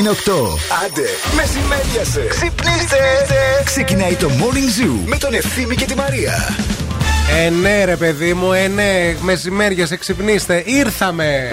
Η ώρα είναι 8. Άντε, μεσημέριασε. Ξυπνήστε. Ξεκινάει το Morning Zoo με τον Ευθύμη και τη Μαρία. Ε, ναι, ρε παιδί μου, ε, ναι, μεσημέρια σε ξυπνήστε. Ήρθαμε!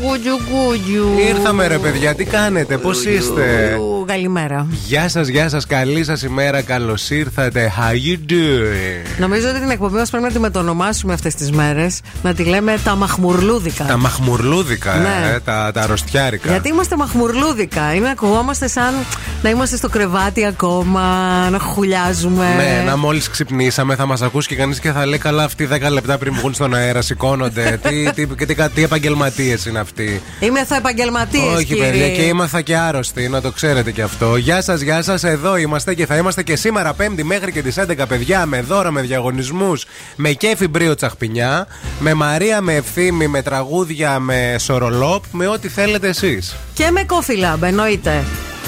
Γκουτζου γκουτζου. Ήρθαμε, ρε παιδιά, τι κάνετε, πώς είστε; Καλημέρα. Γεια σας, γεια σας, καλή σας ημέρα, καλώς ήρθατε. How you doing? Νομίζω ότι την εκπομπή μας πρέπει να τη μετονομάσουμε αυτές τις μέρες. Να τη λέμε τα μαχμουρλούδικα. Τα μαχμουρλούδικα, Ναι. ε, τα, τα αρρωστιάρικα. Γιατί είμαστε μαχμουρλούδικα. Είναι ακουγόμαστε σαν να είμαστε στο κρεβάτι ακόμα, να χουλιάζουμε. Ναι, να μόλις ξυπνήσαμε θα μας ακούσει και κανείς και θα λέει καλά αυτοί 10 λεπτά πριν βγουν στον αέρα σηκώνονται. τι, τι, τι, τι, τι επαγγελματίες είναι αυτοί. Είμαι θα επαγγελματίες. Όχι, παιδιά, και ήμαθα και άρρωστοι, να το ξέρετε και αυτό. Γεια σας, γεια σας. Εδώ είμαστε και θα είμαστε και σήμερα Πέμπτη μέχρι και τις 11 παιδιά με δώρα, με διαγωνισμούς, με κέφι μπρίο τσαχπινιά, με Μαρία, με ευθύμη, με τραγούδια, με σορολόπ, με ό,τι θέλετε εσείς. Και με Coffee Lab, εννοείται.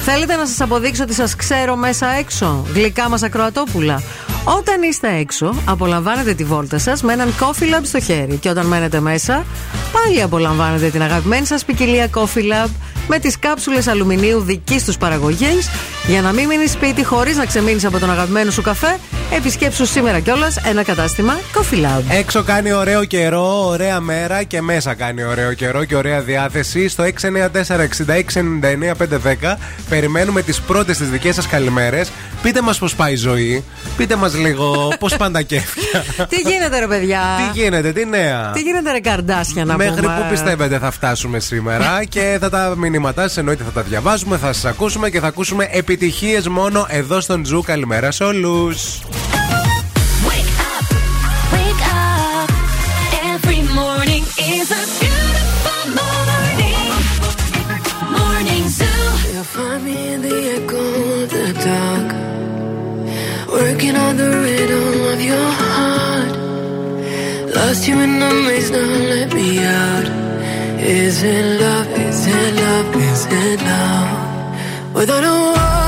Θέλετε να σας αποδείξω ότι σας ξέρω μέσα έξω, γλυκά μας ακροατόπουλα. Όταν είστε έξω, απολαμβάνετε τη βόλτα σας με έναν Coffee Lab στο χέρι. Και όταν μένετε μέσα, πάλι απολαμβάνετε την αγαπημένη σας ποικιλία Coffee Lab με τις κάψουλες αλουμινίου δικής τους παραγωγής. Για να μην μείνεις σπίτι χωρίς να ξεμείνεις από τον αγαπημένο σου καφέ, επισκέψου σήμερα κιόλας ένα κατάστημα Coffee Lab. Έξω κάνει ωραίο καιρό, ωραία μέρα και μέσα κάνει ωραίο καιρό και ωραία διάθεση. Στο 694-6699-510 περιμένουμε τις πρώτες τις δικές σας καλημέρες. Πείτε μας πώς πάει η ζωή. Πείτε μας λίγο πώς πάνε τα κέφια. Τι γίνεται ρε παιδιά; Τι γίνεται, τι νέα; Τι γίνεται ρε καρδάσια να Μέχρι πούμε; πού πιστεύετε θα φτάσουμε σήμερα; Και θα τα μηνύματά σας εννοείται θα τα διαβάζουμε, θα σας ακούσουμε και θα ακούσουμε επιτυχίες μόνο εδώ στον Τζου. Καλημέρα σε όλους. The rhythm of your heart. Lost you in the maze, now let me out. Is it love? Is it love? Is it love? Without a warning,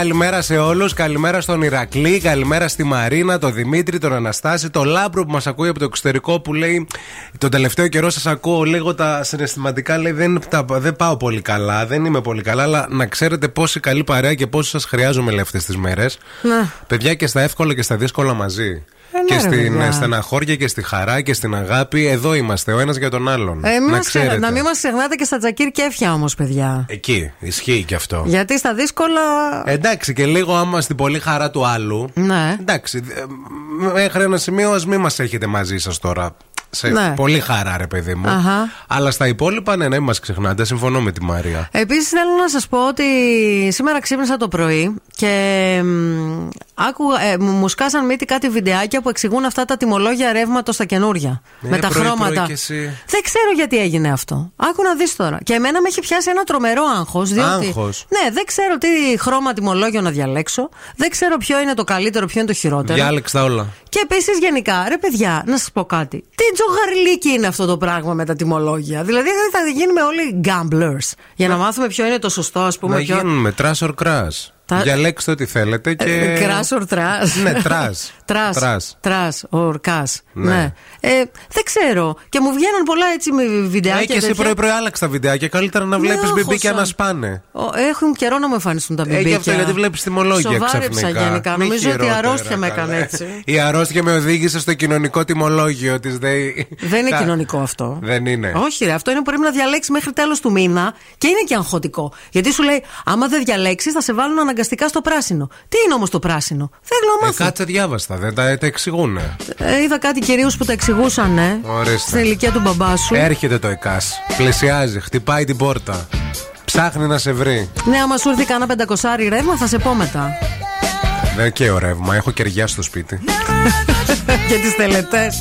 Καλημέρα, καλημέρα σε όλους. Καλημέρα στον Ηρακλή, καλημέρα στη Μαρίνα, τον Δημήτρη, τον Αναστάση, τον Λάμπρο που μας ακούει από το εξωτερικό που λέει τον τελευταίο καιρό σας ακούω λίγο τα συναισθηματικά. Λέει δεν, τα, δεν πάω πολύ καλά, δεν είμαι πολύ καλά, αλλά να ξέρετε πόση καλή παρέα και πόσο σας χρειάζομαι λέει αυτές τις μέρες. Ναι. Παιδιά και στα εύκολα και στα δύσκολα μαζί. Ε, ναι, και ρε, στην παιδιά. ε, στεναχώρια και στη χαρά και στην αγάπη, εδώ είμαστε, ο ένας για τον άλλον. Ε, μην να μας ξε- ξέρετε. να μην μας ξεχνάτε και στα τζακίρ κέφια όμως, παιδιά. Εκεί, ισχύει και αυτό. Γιατί στα δύσκολα. Εντάξει, και λίγο άμα στην πολύ χαρά του άλλου. Ναι. Εντάξει, ε, μέχρι ένα σημείο ας μην μας έχετε μαζί σας τώρα. Σε Ναι. πολύ χαρά, ρε παιδί μου. Αχα. Αλλά στα υπόλοιπα, ναι, ναι, μην μας ξεχνάτε. Συμφωνώ με τη Μαρία. Επίσης, θέλω να σας πω ότι σήμερα ξύπνησα το πρωί και μ, άκουγα, ε, μου σκάσαν μύτη κάτι βιντεάκια που εξηγούν αυτά τα τιμολόγια ρεύματος στα καινούρια. Ναι, με τα πρωί, πρωί χρώματα. κι εσύ. Δεν ξέρω γιατί έγινε αυτό. Άκου να δεις τώρα. Και εμένα με έχει πιάσει ένα τρομερό άγχος. Άγχος; Ναι, δεν ξέρω τι χρώμα τιμολόγιο να διαλέξω. Δεν ξέρω ποιο είναι το καλύτερο, ποιο είναι το χειρότερο. Διάλεξε τα όλα. Και επίσης γενικά, ρε παιδιά, να σας πω κάτι. Τι τζογαρλίκι είναι αυτό το πράγμα με τα τιμολόγια; Δηλαδή θα γίνουμε όλοι gamblers. Για να μάθουμε ποιο είναι το σωστό, ας πούμε. να ποιο... γίνουμε trash or crash. Τα- Διαλέξτε ό,τι θέλετε και. Crash or trash. Ναι, trash. Trash. Τρας. Trash or crash. Ναι. Ναι. Ε, δεν ξέρω. Και μου βγαίνουν πολλά έτσι με βιντεάκια. Ε, και εσύ τέτοια. πρωί-πρωί άλλαξε τα βιντεάκια. Καλύτερα να Ναι, βλέπεις μπιμπίκια άγχωσα. να σπάνε. Ο, Έχουν καιρό να μου εμφανιστούν τα Ε, μπιμπίκια. γι' αυτό γιατί βλέπεις τιμολόγια Σοβάρεψα ξαφνικά. γενικά. Μη Νομίζω ότι η χειρότερα, αρρώστια με καλά. έκανε έτσι. Η αρρώστια με οδήγησε στο κοινωνικό τιμολόγιο της ΔΕΗ. Δεν είναι Τα- κοινωνικό αυτό. Δεν είναι. Όχι, ρε. Αυτό είναι που πρέπει να διαλέξεις μέχρι τέλος του μήνα και είναι και αγχωτικό. Γιατί σου λέει, άμα δεν διαλέξεις, θα σε βάλουν αναγκαστικά στο πράσινο. Τι είναι όμως το πράσινο; Θέλω να Ε, μάθω. κάτσε διάβαστα, δεν τα, τα εξηγούνε. Ε, είδα κάτι κυρίου που τα εξηγούσαν, ε, Ορίστε. στην ηλικία του μπαμπά σου. Έρχεται το ΕΚΑΣ. Πλησιάζει, χτυπάει την πόρτα. Ψάχνει να σε βρει. Ναι, άμα σου έρθει κανένα πεντακοσάρι ρεύμα, θα σε πω μετά. Δεν και ρεύμα, έχω κεριά στο σπίτι. και τις τελετές.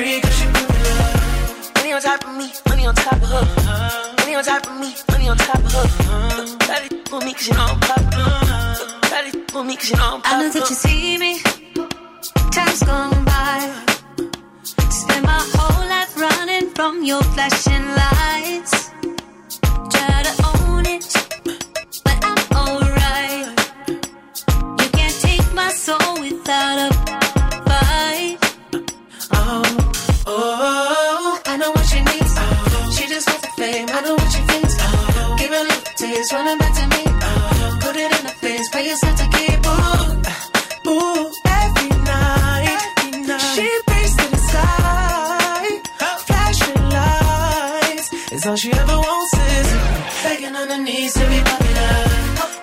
Free cause she popular. Money on top of me, money on top of her. Money on top of me, money on top of her. Try to for me cause you know I'm. Try to for me cause you know I'm I know that you see me. Time's gone by. Spend my whole life running from your flashing lights. Try to own it, but I'm alright. You can't take my soul without a her a little taste, running back to me. Oh, put it in her face, pay yourself to keep. Ooh, uh, ooh, every night, every night. She prays to the sky, flashing lights. It's all she ever wants is begging on her knees to be popular.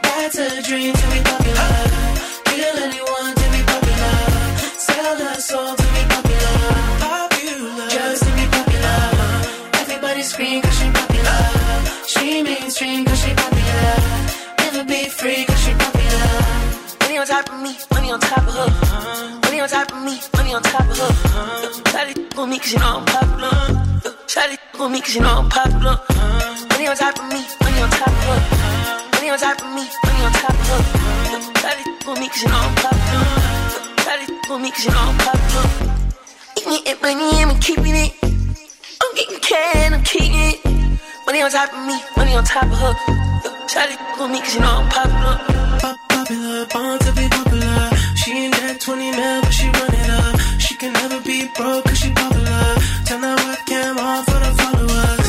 That's a dream to be popular. On top of me, money on top of her. Money on top of me, money on top of her. Shawty for me cause you know I'm popular. Shawty for me cause you know I'm popular. Money on top of me, money on top of her. Money on top of me, money on top of her. Shawty for me cause you know I'm popular. Shawty for me cause you know I'm popular. Eating it, money, I'm keeping it. I'm getting can, I'm keeping it. Money on top of me, money on top of her. Shawty for me cause you know I'm popular. Popular, born to be popular. She ain't that 20 mil, but she run it up. She can never be broke cause she popular. Turn that webcam on for the followers.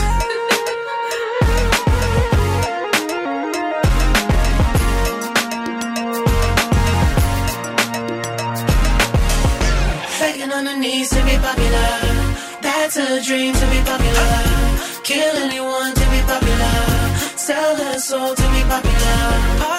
Begging on her knees to be popular. That's a dream to be popular. Kill anyone to be popular. Sell her soul to be. Popular.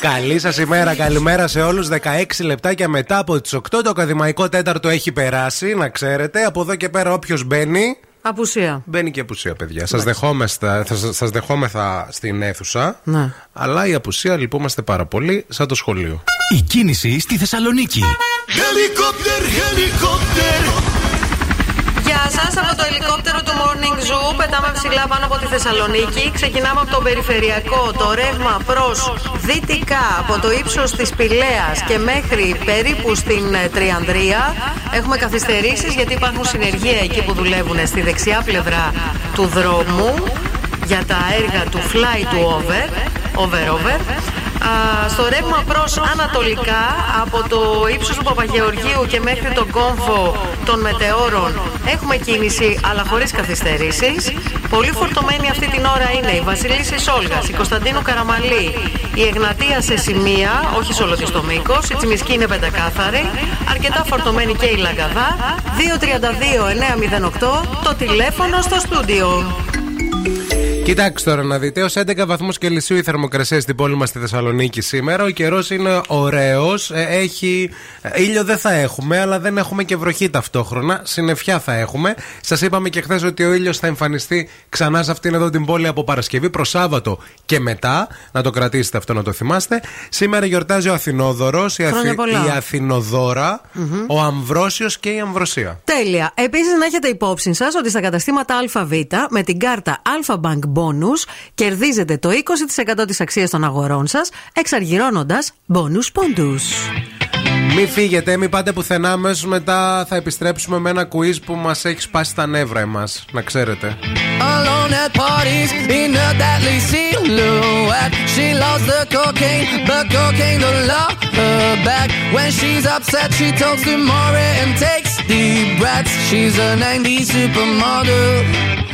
Καλή σας ημέρα, καλημέρα σε όλους. 16 λεπτάκια μετά από τις 8 το ακαδημαϊκό τέταρτο έχει περάσει, να ξέρετε. Από εδώ και πέρα, όποιος μπαίνει. Απουσία. Μπαίνει και απουσία, παιδιά. Σας δεχόμεθα, θα σας- σας δεχόμεθα στην αίθουσα. Ναι. Αλλά η απουσία λυπούμαστε πάρα πολύ, σαν το σχολείο. Η κίνηση στη Θεσσαλονίκη. Χελικόπτερ, χελικόπτερ. Γεια σας από το ελικόπτερο του Morning Zoo. Πετάμε ψηλά πάνω από τη Θεσσαλονίκη. Ξεκινάμε από το περιφερειακό, το ρεύμα προς δυτικά, από το ύψος της Πηλαία και μέχρι περίπου στην ε, Τριανδρία. Έχουμε καθυστερήσεις γιατί υπάρχουν συνεργεία εκεί που δουλεύουν στη δεξιά πλευρά του δρόμου για τα έργα του Fly to Over. Over, over. Α, στο ρεύμα προς ανατολικά από το ύψος του Παπαγεωργίου και μέχρι τον κόμβο των μετεώρων έχουμε κίνηση αλλά χωρίς καθυστερήσεις. Πολύ φορτωμένη αυτή την ώρα είναι η Βασιλίση Όλγας, η Κωνσταντίνου Καραμαλή, η Εγνατία σε σημεία, όχι σε όλο της το μήκος, η Τσιμισκή είναι πεντακάθαρη, αρκετά φορτωμένη και η Λαγκαδά, 232-908, το τηλέφωνο στο στούντιο. Κοιτάξτε τώρα να δείτε, ως 11 βαθμούς Κελσίου η θερμοκρασία στην πόλη μας στη Θεσσαλονίκη σήμερα. Ο καιρός είναι ωραίος. Έχει. ε, ήλιο δεν θα έχουμε, αλλά δεν έχουμε και βροχή ταυτόχρονα. Συννεφιά θα έχουμε. Σας είπαμε και χθες ότι ο ήλιος θα εμφανιστεί ξανά σε αυτήν εδώ την πόλη από Παρασκευή προς Σάββατο και μετά. Να το κρατήσετε αυτό να το θυμάστε. Σήμερα γιορτάζει ο Αθηνόδωρος, η, Χρόνια πολλά. η αθηνοδωρα ο Αμβρόσιος και η Αμβροσία. Τέλεια. Επίσης, να έχετε υπόψη σας ότι στα καταστήματα ΑΒ με την κάρτα Alpha Bank Bonus κερδίζετε το 20% τη αξία των αγορών σα, εξαργυρώνοντα bonus πόντου. Μην φύγετε, μην πάτε πουθενά. Αμέσω μετά θα επιστρέψουμε με ένα quiz που μα έχει σπάσει τα νεύρα εμά. Να ξέρετε. Alone at parties in a deadly silhouette. She loves the cocaine, but cocaine don't love her back. When she's upset, she talks to Maury and takes deep breaths. She's a 90s supermodel.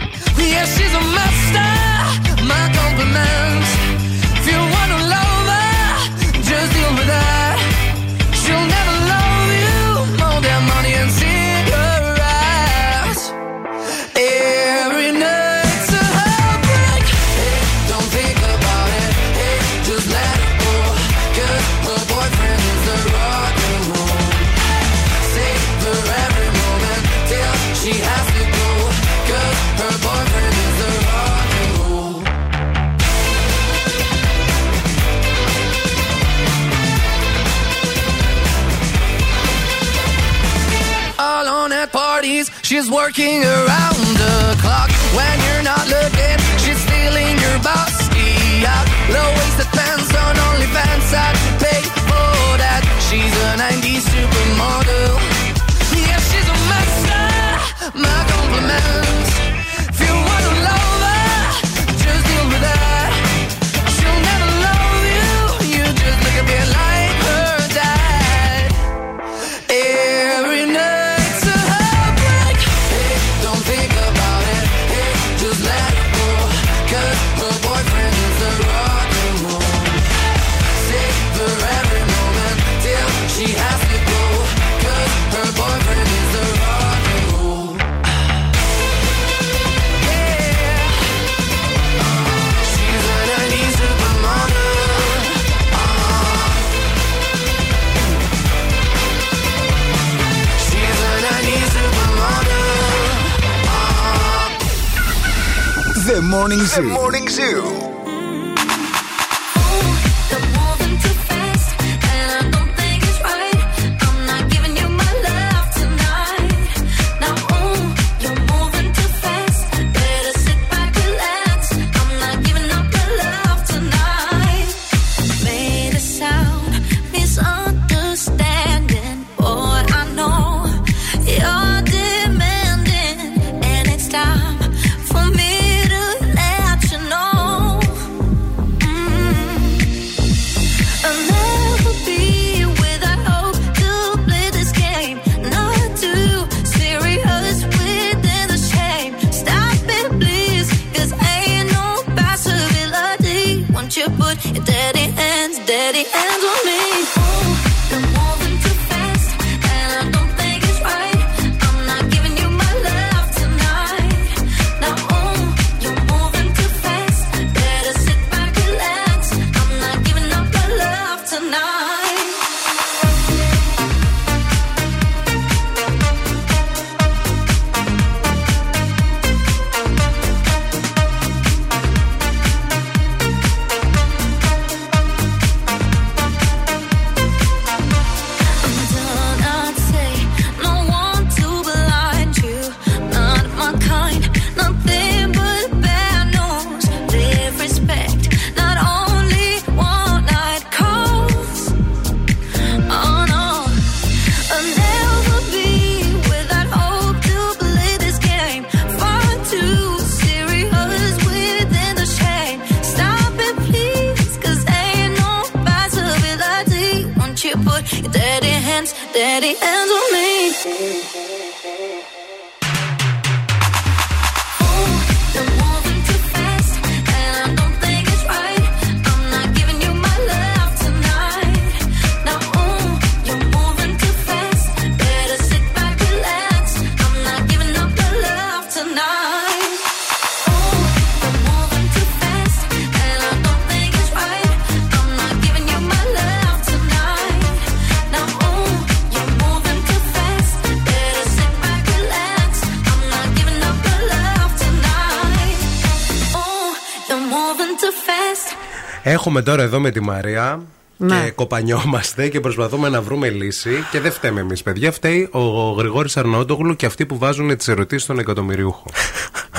Έχουμε τώρα εδώ με τη Μαρία Ναι. και κοπανιόμαστε και προσπαθούμε να βρούμε λύση. Και δεν φταίμε εμείς, παιδιά. Φταίει ο Γρηγόρης Αρναότογλου και αυτοί που βάζουν τις ερωτήσεις στον εκατομμυριούχο.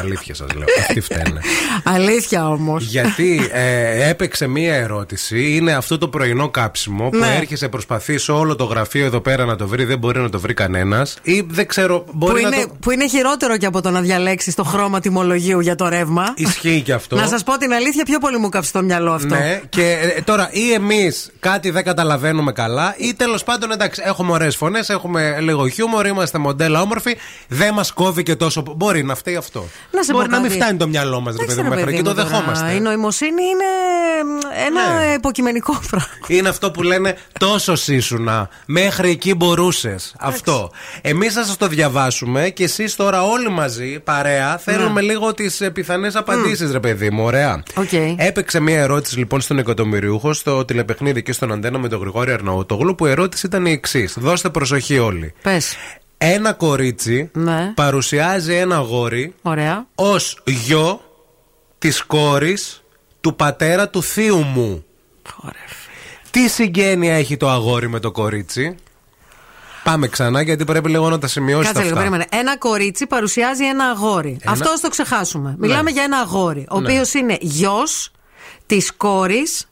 Αλήθεια σας λέω. Αυτοί φταίνε. Αλήθεια όμως. Γιατί ε, έπαιξε μία ερώτηση. Είναι αυτό το πρωινό κάψιμο που Ναι. έρχεσαι, προσπαθείς σε όλο το γραφείο εδώ πέρα να το βρει, δεν μπορεί να το βρει κανένας. Ή δεν ξέρω, Που μπορεί να είναι, το. που είναι χειρότερο και από το να διαλέξεις το χρώμα τιμολογίου για το ρεύμα. Ισχύει και αυτό. Να σας πω την αλήθεια, πιο πολύ μου έκαψε το μυαλό αυτό. Ναι, και ε, τώρα ή εμείς κάτι δεν καταλαβαίνουμε καλά, ή τέλος πάντων εντάξει, έχουμε ωραίες φωνές, έχουμε λίγο χιούμορ, είμαστε μοντέλα όμορφοι, δεν μας κόβει και τόσο. Μπορεί να φταίει αυτό. Να σε Μπορεί πω να μην κάτι. φτάνει το μυαλό μας, ρε Εντάξει, παιδί μου, ρε μέχρι παιδί εκεί το μου, τώρα, δεχόμαστε. Η νοημοσύνη είναι μ, ένα Ναι. υποκειμενικό πράγμα. Είναι αυτό που λένε τόσο ήσουνα. Μέχρι εκεί μπορούσες. Αυτό. Εμείς θα σας το διαβάσουμε και εσείς τώρα όλοι μαζί, παρέα, θέλουμε λίγο τις πιθανές απαντήσεις, ρε παιδί μου. Ωραία. Οκ. Έπαιξε μία ερώτηση λοιπόν στον εκατομμυριούχο στο τηλεπαιχνίδι και στον Αντένα με τον Γρηγόρη Αρναούτογλου που η ερώτηση ήταν η εξής. Δώστε προσοχή όλοι. Πες. Ένα κορίτσι Ναι. παρουσιάζει ένα αγόρι Ωραία. ως γιο της κόρης του πατέρα του θείου μου. Ωραία. Τι συγγένεια έχει το αγόρι με το κορίτσι; Πάμε ξανά γιατί πρέπει λίγο να τα σημειώσει Κάτσε λίγο, αυτά. περίμενε. Ένα κορίτσι παρουσιάζει ένα αγόρι. Αυτός ας το ξεχάσουμε. Μιλάμε για ένα αγόρι, ο Ναι. οποίος είναι γιος της κόρης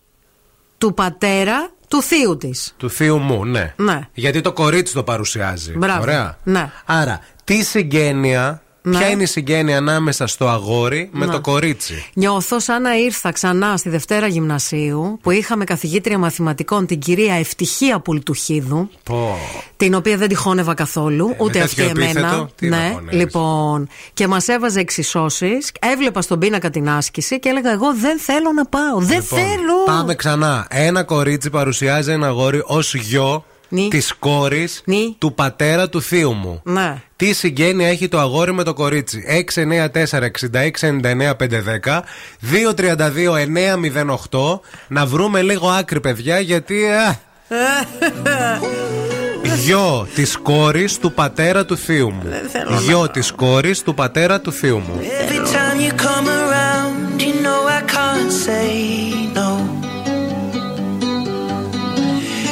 του πατέρα του θείου της. Του θείου μου, ναι. Ναι. Γιατί το κορίτσι το παρουσιάζει. Μπράβο. Ωραία. Ναι. Άρα, τι συγγένεια, Ναι. ποια είναι η συγγένεια ανάμεσα στο αγόρι με Ναι. το κορίτσι; Νιώθω σαν να ήρθα ξανά στη Δευτέρα Γυμνασίου που είχαμε καθηγήτρια μαθηματικών την κυρία Ευτυχία Πουλτουχίδου. Πω. Την οποία δεν τη χώνευα καθόλου, με ούτε αυτή τέτοιο εμένα. επίθετο, τι να ναι, χωνεύεις. λοιπόν. Και μας έβαζε εξισώσεις. Έβλεπα στον πίνακα την άσκηση και έλεγα: Εγώ δεν θέλω να πάω. Δεν Λοιπόν, θέλω. Πάμε ξανά. Ένα κορίτσι παρουσιάζει ένα αγόρι ως γιο Νι. της κόρης Νι. του πατέρα του θείου μου. Ναι. Τι συγγένεια έχει το αγόρι με το κορίτσι. 694-6699-510 232-908 Να βρούμε λίγο άκρη, παιδιά, γιατί. α, Γιο της κόρης του πατέρα του θείου μου. Γιο της κόρης του πατέρα του θείου μου. Every time you come around, you know I can't say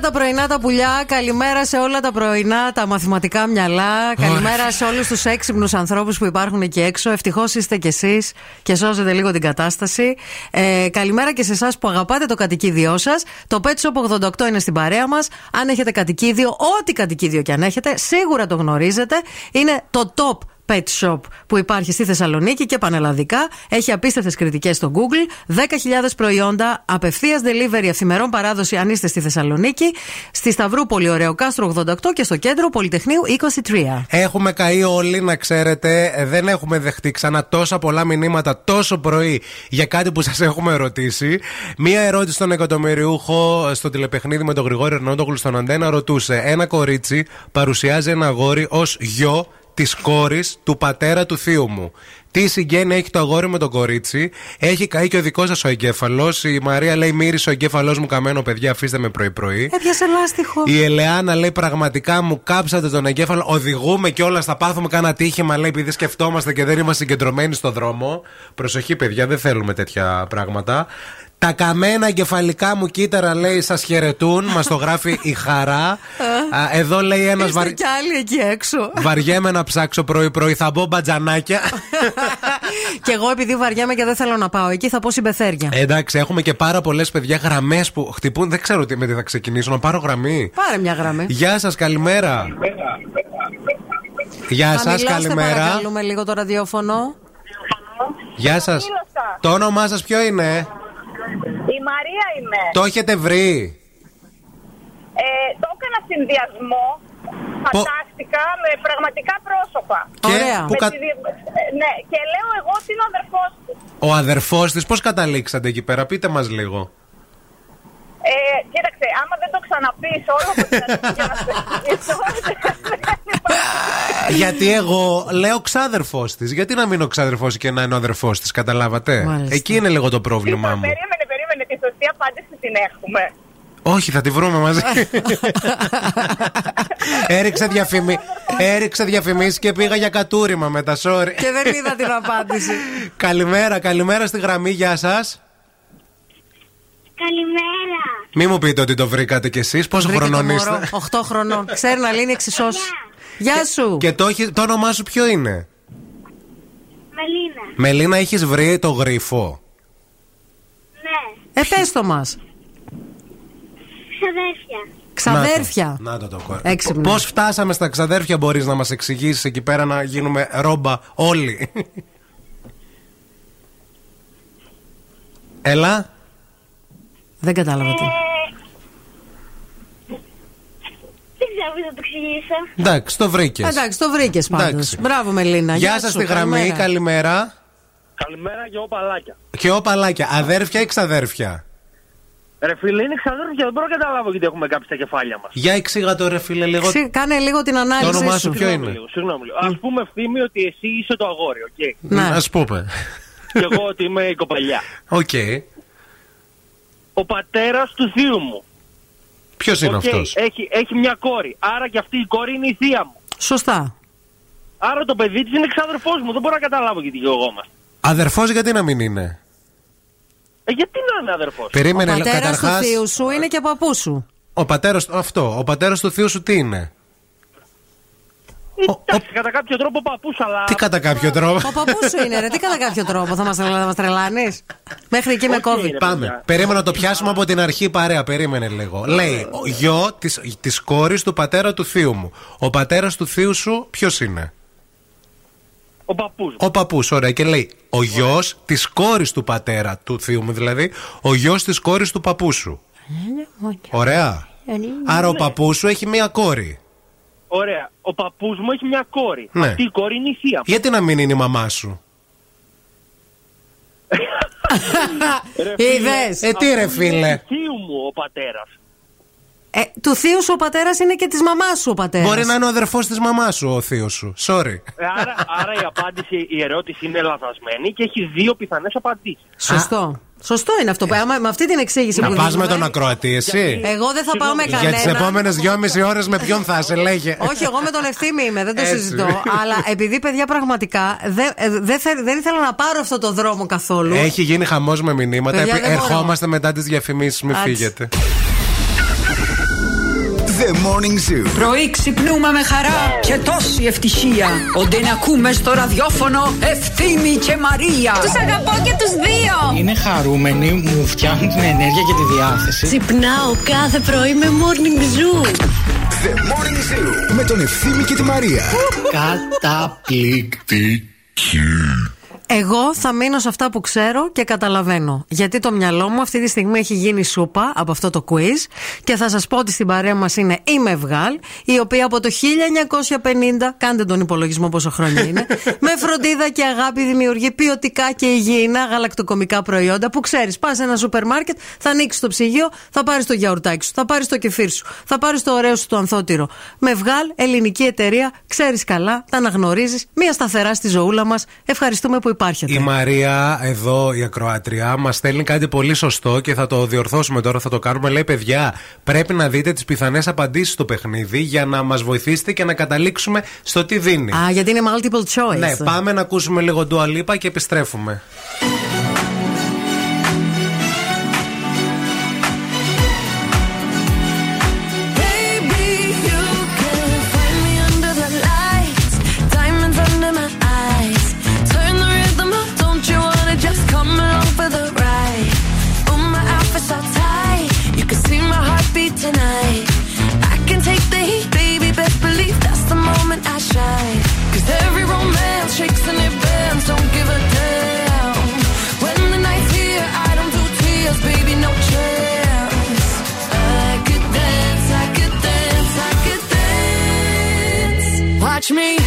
όλα τα πρωινά τα πουλιά, καλημέρα σε όλα τα πρωινά τα μαθηματικά μυαλά, καλημέρα σε όλους τους έξυπνους ανθρώπους που υπάρχουν εκεί έξω. Ευτυχώς είστε κι εσείς και σώζετε λίγο την κατάσταση. Ε, καλημέρα και σε εσάς που αγαπάτε το κατοικίδιό σας. Το Pet Shop 88 είναι στην παρέα μας. Αν έχετε κατοικίδιο, ό,τι κατοικίδιο κι αν έχετε, σίγουρα το γνωρίζετε. Είναι το top Pet Shop που υπάρχει στη Θεσσαλονίκη και πανελλαδικά. Έχει απίστευτες κριτικές στο Google. 10.000 προϊόντα, απευθείας delivery, ευθυμερών παράδοση αν είστε στη Θεσσαλονίκη. Στη Σταυρούπολη, Ωραίο Κάστρο 88 και στο κέντρο Πολυτεχνείου 23. Έχουμε καεί όλοι, να ξέρετε. Ε, Δεν έχουμε δεχτεί ξανά τόσα πολλά μηνύματα τόσο πρωί για κάτι που σας έχουμε ρωτήσει. Μία ερώτηση στον εκατομμυριούχο στο τηλεπαιχνίδι με τον Γρηγόρη Ερνόντογλου στον Αντένα ρωτούσε. Ένα κορίτσι παρουσιάζει ένα αγόρι ως γιο της κόρης του πατέρα του θείου μου. Τι συγγένεια έχει το αγόρι με τον κορίτσι. Έχει καεί και ο δικός σας ο εγκέφαλος. Η Μαρία λέει: Μύρισε ο εγκέφαλός μου καμένο, παιδιά, αφήστε με πρωί-πρωί. Έπιασε λάστιχο. Η Ελεάνα λέει πραγματικά μου κάψατε τον εγκέφαλο. Οδηγούμε και όλα θα πάθουμε κάνα τύχημα, λέει, επειδή σκεφτόμαστε και δεν είμαστε συγκεντρωμένοι στο δρόμο. Προσοχή, παιδιά, δεν θέλουμε τέτοια πράγματα. Τα καμένα εγκεφαλικά μου κύτταρα, λέει, σας χαιρετούν. Μας το γράφει η χαρά. Α, Εδώ λέει ένας Είστε βαρ... κι άλλοι εκεί έξω. Βαριέμαι να ψάξω πρωί-πρωί. Θα μπω μπατζανάκια. και εγώ επειδή βαριάμαι και δεν θέλω να πάω εκεί, θα πω συμπεθέρια. Εντάξει, έχουμε και πάρα πολλές παιδιά γραμμές που χτυπούν. Δεν ξέρω τι με τι θα ξεκινήσω. Να πάρω γραμμή. Πάρε μια γραμμή. Γεια σας, καλημέρα. Γεια σας, Χαμηλώστε, καλημέρα. παρακαλούμε λίγο το ραδιόφωνο. Γεια σας. Το όνομά σας ποιο είναι, Η Μαρία είμαι. Το έχετε βρει; Ε, το έκανα συνδυασμό. Φαντάστηκα με πραγματικά πρόσωπα. Και Ωραία. που Με κα- τη δι- ε, Ναι, και λέω εγώ ότι είναι ο αδερφός του. Ο αδερφός της, πώς καταλήξατε εκεί πέρα, πείτε μας λίγο. Ε, κοίταξε, άμα δεν το ξαναπείς όλο από την αρχή για να σε εξηγήσω, δεν υπάρχει. Γιατί εγώ λέω ξάδερφός της. Γιατί να μην ο ξάδερφός και να είναι ο αδερφός της, καταλάβατε; Μάλιστα. Εκεί είναι λίγο το πρόβλημά Λοιπόν, μου. περίμενε, περίμενε. Τη σωστή απάντηση την έχουμε. Όχι, θα τη βρούμε μαζί. έριξε, διαφημί... έριξε διαφημίσεις και πήγα για κατούριμα μετά, sorry. και δεν είδα την απάντηση. καλημέρα, καλημέρα στη γραμμή, γεια σας. Καλημέρα. Μη μου πείτε ότι το βρήκατε κι εσείς. Πόσο Βρήκε το χρονών μωρό, είστε. 8 χρονών. Ξέρει να λύνει εξισώσει. Γεια σου. Και το, έχει- το όνομά σου ποιο είναι; Μελίνα. Μελίνα, έχεις βρει το γρίφο; Ναι. Ε, πες το μας. Ξαδέρφια. Ξαδέρφια. Να το, να το το κο- Έξυπνος. Πώς φτάσαμε στα ξαδέρφια, μπορείς να μας εξηγήσεις εκεί πέρα να γίνουμε ρόμπα όλοι; Έλα. Δεν κατάλαβα τι. Ε, δεν ξέρω πώς να το εξηγήσω. Εντάξει, το βρήκες. Εντάξει, το βρήκες πάντως. Εντάξει. Μπράβο, Μελίνα. Γεια σου, σας στη γραμμή, καλημέρα. Καλημέρα. Καλημέρα και εγώ παλάκια. Και ο παλάκια, αδέρφια ή ξαδέρφια; Ρε φίλε, είναι ξαδέρφια, δεν μπορώ να καταλάβω γιατί έχουμε κάψει τα κεφάλια μας. Για εξήγα το ρε φίλε λίγο. Ξύ- Κάνε λίγο την Το όνομά ανάλυση σου σου. ποιο είναι; Συγγνώμη λίγο. Ας πούμε Ευθύμη ότι εσύ είσαι το αγόρι, οκ. Ναι. Ας πούμε. και εγώ ότι είμαι η κοπελιά. Οκ. Ο πατέρας του θείου μου. Ποιος είναι οκ, αυτός; Έχει, έχει μια κόρη. Άρα και αυτή η κόρη είναι η θεία μου. Σωστά. Άρα το παιδί της είναι ξάδερφό μου. Δεν μπορώ να καταλάβω γιατί γεγόμαστε. Αδερφός γιατί να μην είναι; Ε, γιατί να είναι αδερφός; Ο Περίμενε πατέρα του καταρχά. θείου σου είναι και παππούς σου. Ο πατέρα αυτό. Ο πατέρας του θείου σου τι είναι; Εντάξει, κατά κάποιο τρόπο παππούς, αλλά. Τι κατά κάποιο τρόπο; Ο παππούς σου είναι, ρε. Τι κατά κάποιο τρόπο θα μας μας τρελάνεις; Μέχρι εκεί με Όχι, κόβει. ρε. Πάμε. παιδιά. Περίμενα να το πιάσουμε από την αρχή παρέα. Περίμενε λίγο. Λέει ο γιο της, της κόρης του πατέρα του θείου μου. Ο πατέρας του θείου σου ποιος είναι; Ο παππούς. Ο παππούς, ωραία. Και λέει ο γιος της κόρης του πατέρα του θείου μου. Δηλαδή ο γιος της κόρης του παππού σου. Ωραία. Άρα ο παππούς σου έχει μία κόρη. Ωραία. Ο παππούς μου έχει μια κόρη. Ναι. Αυτή η κόρη είναι η θεία μου. Γιατί να μην είναι η μαμά σου; Ρε φίλε, Είδες. Ε, τι ρε αφού φίλε. Είναι θείου μου ο πατέρας. Ε, του θείου σου ο πατέρας είναι και της μαμάς σου ο πατέρας. Μπορεί να είναι ο αδερφός της μαμάς σου ο θείος σου. Sorry. Ε, άρα, άρα η απάντηση, η ερώτηση είναι λαθασμένη και έχει δύο πιθανές απαντήσεις. Σωστό. Σωστό είναι αυτό. Άμα, με αυτή την εξήγηση Να που πας δίνουμε- με τον ακροατή εσύ; Εγώ δεν θα πάω με Για κανέναν. τις επόμενες δυόμιση ώρες με ποιον θα σε λέγε; Όχι, εγώ με τον ευθύμη είμαι, δεν το Έτσι. συζητώ. Αλλά επειδή παιδιά πραγματικά δεν, ε, δεν, θε- δεν ήθελα να πάρω αυτό το δρόμο καθόλου. Έχει γίνει χαμός με μηνύματα. Παιδιά, Επι- δεν μπορώ. Ερχόμαστε μετά τις διαφημίσεις. Μην Άτσε. φύγετε. The Morning Zoo. Πρωί ξυπνούμε με χαρά και τόση ευτυχία. Όντε να ακούμε στο ραδιόφωνο Ευθύμη και Μαρία. Τους αγαπώ και τους δύο. Είναι χαρούμενοι, μου φτιάχνουν την ενέργεια και τη διάθεση. Ξυπνάω κάθε πρωί με Morning Zoo. The Morning Zoo με τον Ευθύμη και τη Μαρία. Καταπληκτική. Εγώ θα μείνω σε αυτά που ξέρω και καταλαβαίνω. Γιατί το μυαλό μου αυτή τη στιγμή έχει γίνει σούπα από αυτό το quiz. Και θα σας πω ότι στην παρέα μας είναι η Μευγάλ, η οποία από το 1950, κάντε τον υπολογισμό πόσο χρόνια είναι, με φροντίδα και αγάπη δημιουργεί ποιοτικά και υγιεινά γαλακτοκομικά προϊόντα που ξέρεις. Πας σε ένα σούπερ μάρκετ, θα ανοίξεις το ψυγείο, θα πάρεις το γιαουρτάκι σου, θα πάρεις το κεφίρ σου, θα πάρεις το ωραίο σου το ανθότυρο. Μευγάλ, ελληνική εταιρεία, ξέρεις καλά, τα αναγνωρίζεις, μία σταθερά στη ζωούλα μας. Ευχαριστούμε που υπάρχετε. Η Μαρία, εδώ η ακροάτρια, μας στέλνει κάτι πολύ σωστό και θα το διορθώσουμε τώρα, θα το κάνουμε. Λέει, παιδιά, πρέπει να δείτε τις πιθανές απαντήσεις στο παιχνίδι για να μας βοηθήσετε και να καταλήξουμε στο τι δίνει. Α, γιατί είναι multiple choice. Ναι, πάμε να ακούσουμε λίγο Dua Lipa και επιστρέφουμε. Me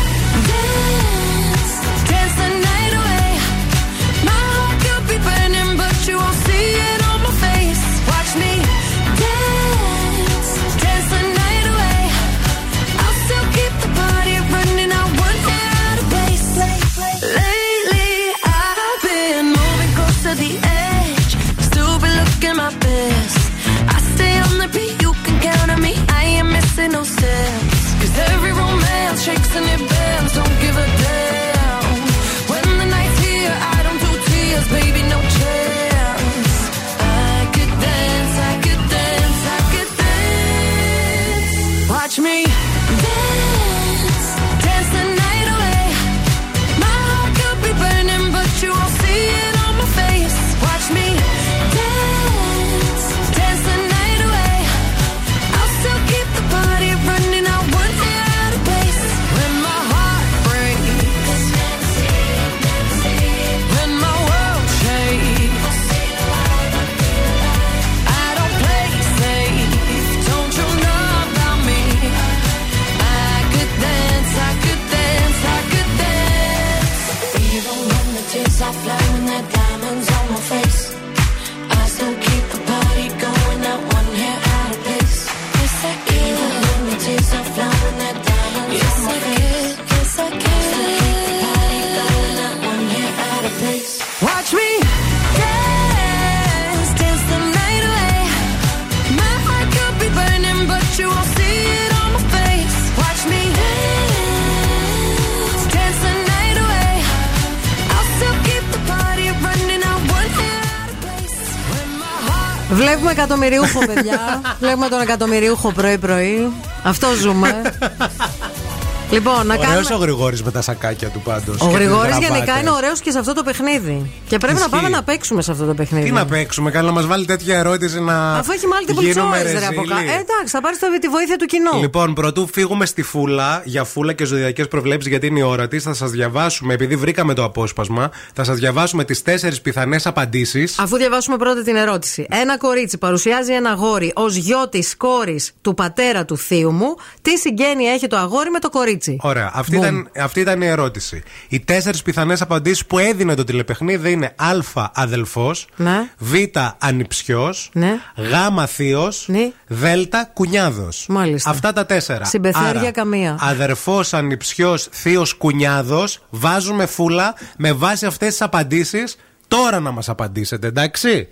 Βλέπουμε εκατομμυριούχο, παιδιά. Βλέπουμε τον εκατομμυριούχο πρωί-πρωί. Αυτό ζούμε. Λοιπόν, να Ωραίος κάνουμε. ο Γρηγόρης με τα σακάκια του πάντως. Ο Γρηγόρης γενικά είναι ωραίος και σε αυτό το παιχνίδι. Και πρέπει να Ισχύει. πάμε να παίξουμε σε αυτό το παιχνίδι. Τι να παίξουμε, καλά να μας βάλει τέτοια ερώτηση να. Αφού έχει multiple γίνουμε choice, ρε από ρεζίλοι. κάτω. Ε, εντάξει, θα πάρεις τη βοήθεια του κοινού. Λοιπόν, πρωτού φύγουμε στη φούλα για φούλα και ζωδιακές προβλέψεις, γιατί είναι η ώρα της, θα σας διαβάσουμε, επειδή βρήκαμε το απόσπασμα, θα σας διαβάσουμε τις τέσσερις πιθανές απαντήσεις. Αφού διαβάσουμε πρώτα την ερώτηση. Ένα κορίτσι παρουσιάζει ένα αγόρι ως γιο της κόρης του πατέρα του θείου μου. Τι συγγένεια έχει το αγόρι με το κορίτσι. Ωραία, αυτή Μπουμ. ήταν, αυτή ήταν η ερώτηση. Οι τέσσερις πιθανές απαντήσεις που έδινε το τηλεπαιχνίδι είναι Α αδελφός, Ναι. Β ανιψιός, Ναι. Γ θείο, Ναι. Δ κουνιάδος. Μάλιστα. Αυτά τα τέσσερα. Συμπεθέρια Άρα, καμία. Αδερφός, ανιψιός, θείος, κουνιάδος. Βάζουμε φούλα με βάση αυτές τις απαντήσεις. Τώρα να μας απαντήσετε, εντάξει;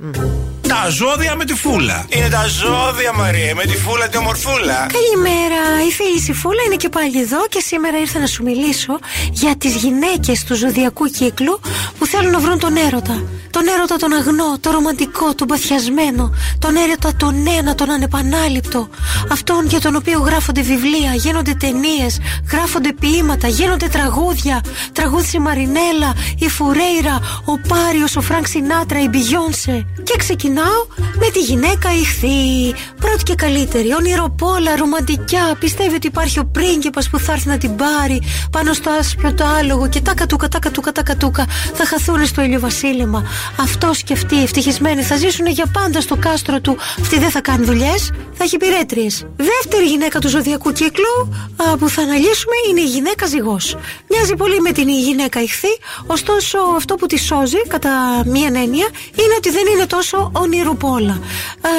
Τα ζώδια με τη φούλα. Είναι τα ζώδια, Μαρία, με τη φούλα τη ομορφούλα. Καλημέρα, η φίλη η Φούλα είναι και πάλι εδώ και σήμερα ήρθα να σου μιλήσω για τις γυναίκες του ζωδιακού κύκλου που θέλουν να βρουν τον έρωτα. Τον έρωτα τον αγνό, τον ρομαντικό, τον παθιασμένο, τον έρωτα τον ένα, τον ανεπανάληπτο. Αυτόν για τον οποίο γράφονται βιβλία, γίνονται ταινίες, γράφονται ποίηματα, γίνονται τραγούδια. Τραγούδισε η Μαρινέλα, η Φουρέιρα, ο Πάριος, ο Φρανκ Σινάτρα, η Beyoncé. Και ξεκινά ξεκινάω με τη γυναίκα Ιχθύ. Πρώτη και καλύτερη, ονειροπόλα, ρομαντικιά. Πιστεύει ότι υπάρχει ο πρίγκιπας που θα έρθει να την πάρει πάνω στο άσπρο το άλογο και τα κατούκα, τα κατούκα, τα κατούκα. Θα χαθούν στο ηλιοβασίλεμα. Αυτό και αυτή ευτυχισμένοι θα ζήσουν για πάντα στο κάστρο του. Αυτή δεν θα κάνει δουλειές, θα έχει υπηρέτριες. Δεύτερη γυναίκα του ζωδιακού κύκλου α, που θα αναλύσουμε είναι η γυναίκα ζυγός. Μοιάζει πολύ με την γυναίκα ηχθή, ωστόσο αυτό που τη σώζει κατά μία έννοια είναι ότι δεν είναι τόσο ονειροπόλα. Ε,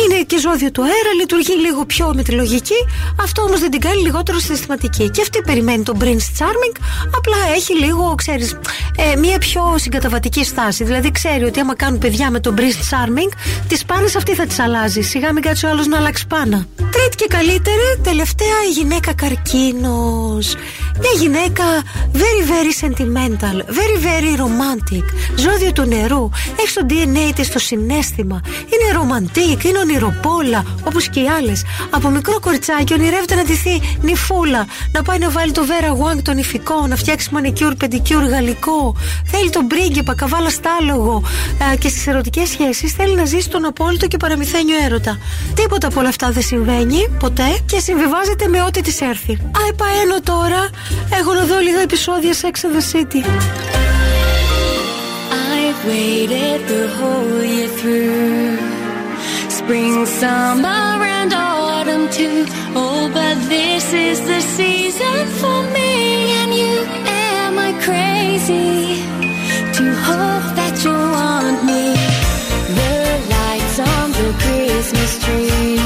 είναι και ζώδιο του αέρα, λειτουργεί λίγο πιο με τη λογική, αυτό όμως δεν την κάνει λιγότερο συναισθηματική. Και αυτή περιμένει τον Prince Charming, απλά έχει λίγο, ξέρεις, ε, μία πιο συγκαταβατική στάση. Δηλαδή ξέρει ότι άμα κάνουν παιδιά με τον Prince Charming, τις πάνες αυτή θα τις αλλάζει. Σιγά μην κάτσει ο άλλος να αλλάξει πάνα. Τρίτη και καλύτερη, τελευταία η γυναίκα καρκίνος. Μια γυναίκα very very sentimental, very very romantic. Ζώδιο του νερού. Έχει το DNA της το συνέστημα. Είναι romantic, είναι ονειροπόλα, όπως και οι άλλες. Από μικρό κοριτσάκι ονειρεύεται να ντυθεί νυφούλα, να πάει να βάλει το Vera Wang τον ηφικό, να φτιάξει μανικιούρ, πεντικιούρ γαλλικό. Θέλει τον πρίγκιπα, καβάλα στάλογο. Ε, και στις ερωτικές σχέσεις θέλει να ζήσει τον απόλυτο και παραμυθένιο έρωτα. Τίποτα από όλα αυτά δεν συμβαίνει ποτέ και συμβιβάζεται με ό,τι της έρθει. Α, επαένω τώρα. Έχω να δω λίγα επεισόδια Sex and the City. Waited the whole year through spring, summer, and autumn too. Oh, but this is the season for me and you. Am I crazy to hope that you want me? The lights on the Christmas tree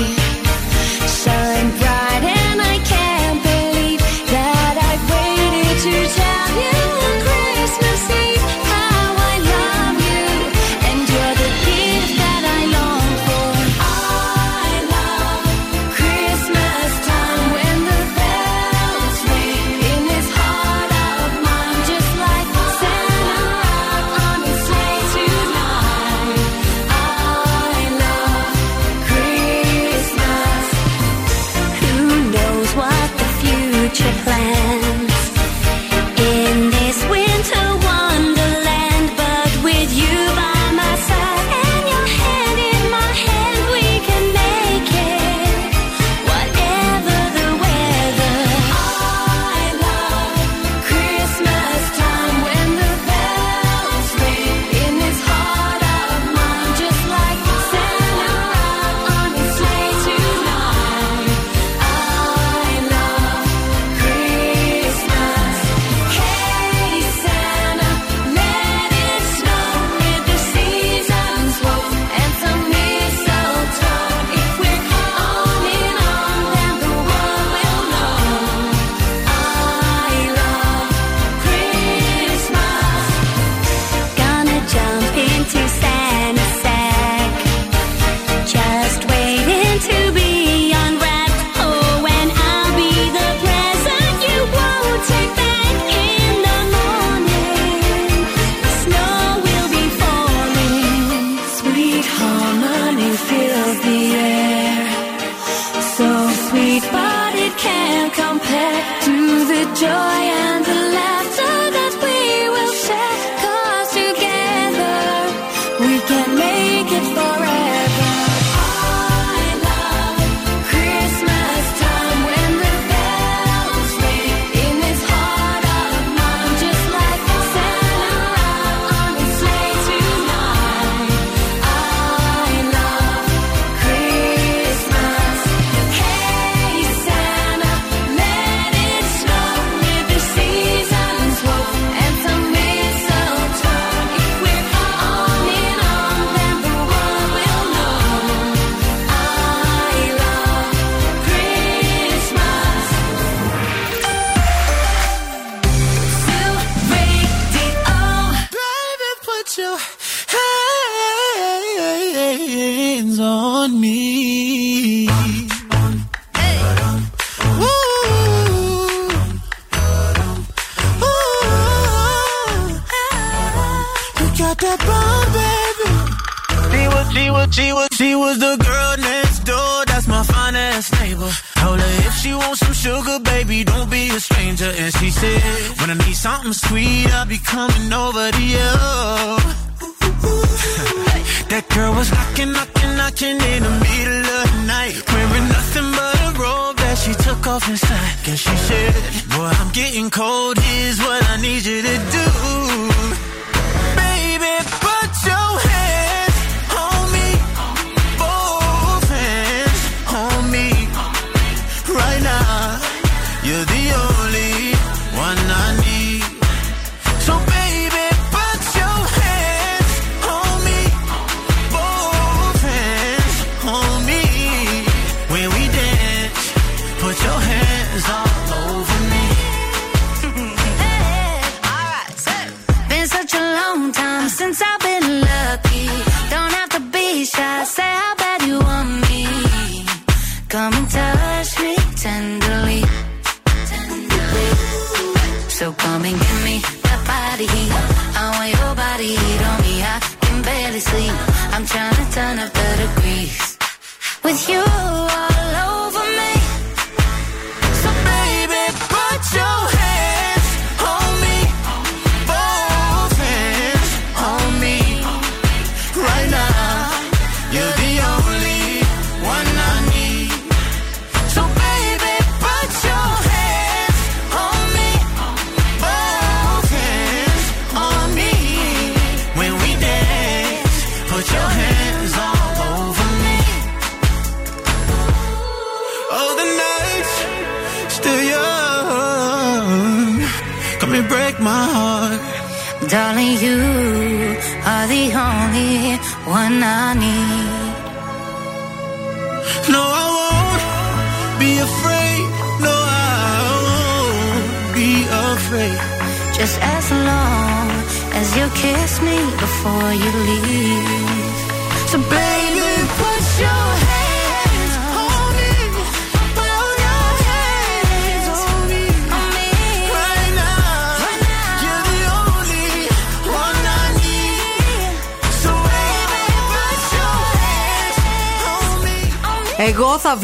Here's what I need you to do.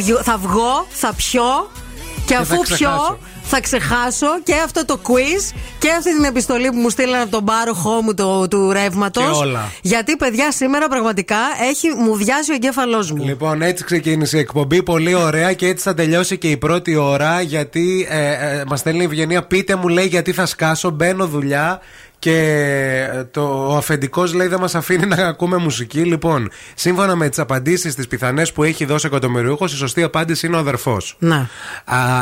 Βγω, θα βγω, θα πιω και αφού θα πιω ξεχάσω. θα ξεχάσω και αυτό το quiz και αυτή την επιστολή που μου στείλανε από τον πάροχό μου το, του ρεύματος. Και όλα. Γιατί, παιδιά, σήμερα πραγματικά έχει, μου βιάζει ο εγκέφαλός μου. Λοιπόν, έτσι ξεκίνησε η εκπομπή. Πολύ ωραία και έτσι θα τελειώσει και η πρώτη ώρα. Γιατί ε, ε, μας στέλνει η Ευγενία, πείτε μου, λέει, γιατί θα σκάσω. Μπαίνω δουλειά και ε, το, ο αφεντικός λέει δεν μας αφήνει να ακούμε μουσική. Λοιπόν, σύμφωνα με τις απαντήσεις τις πιθανές που έχει δώσει ο εκατομμυριούχος, η σωστή απάντηση είναι ο αδερφός. Να.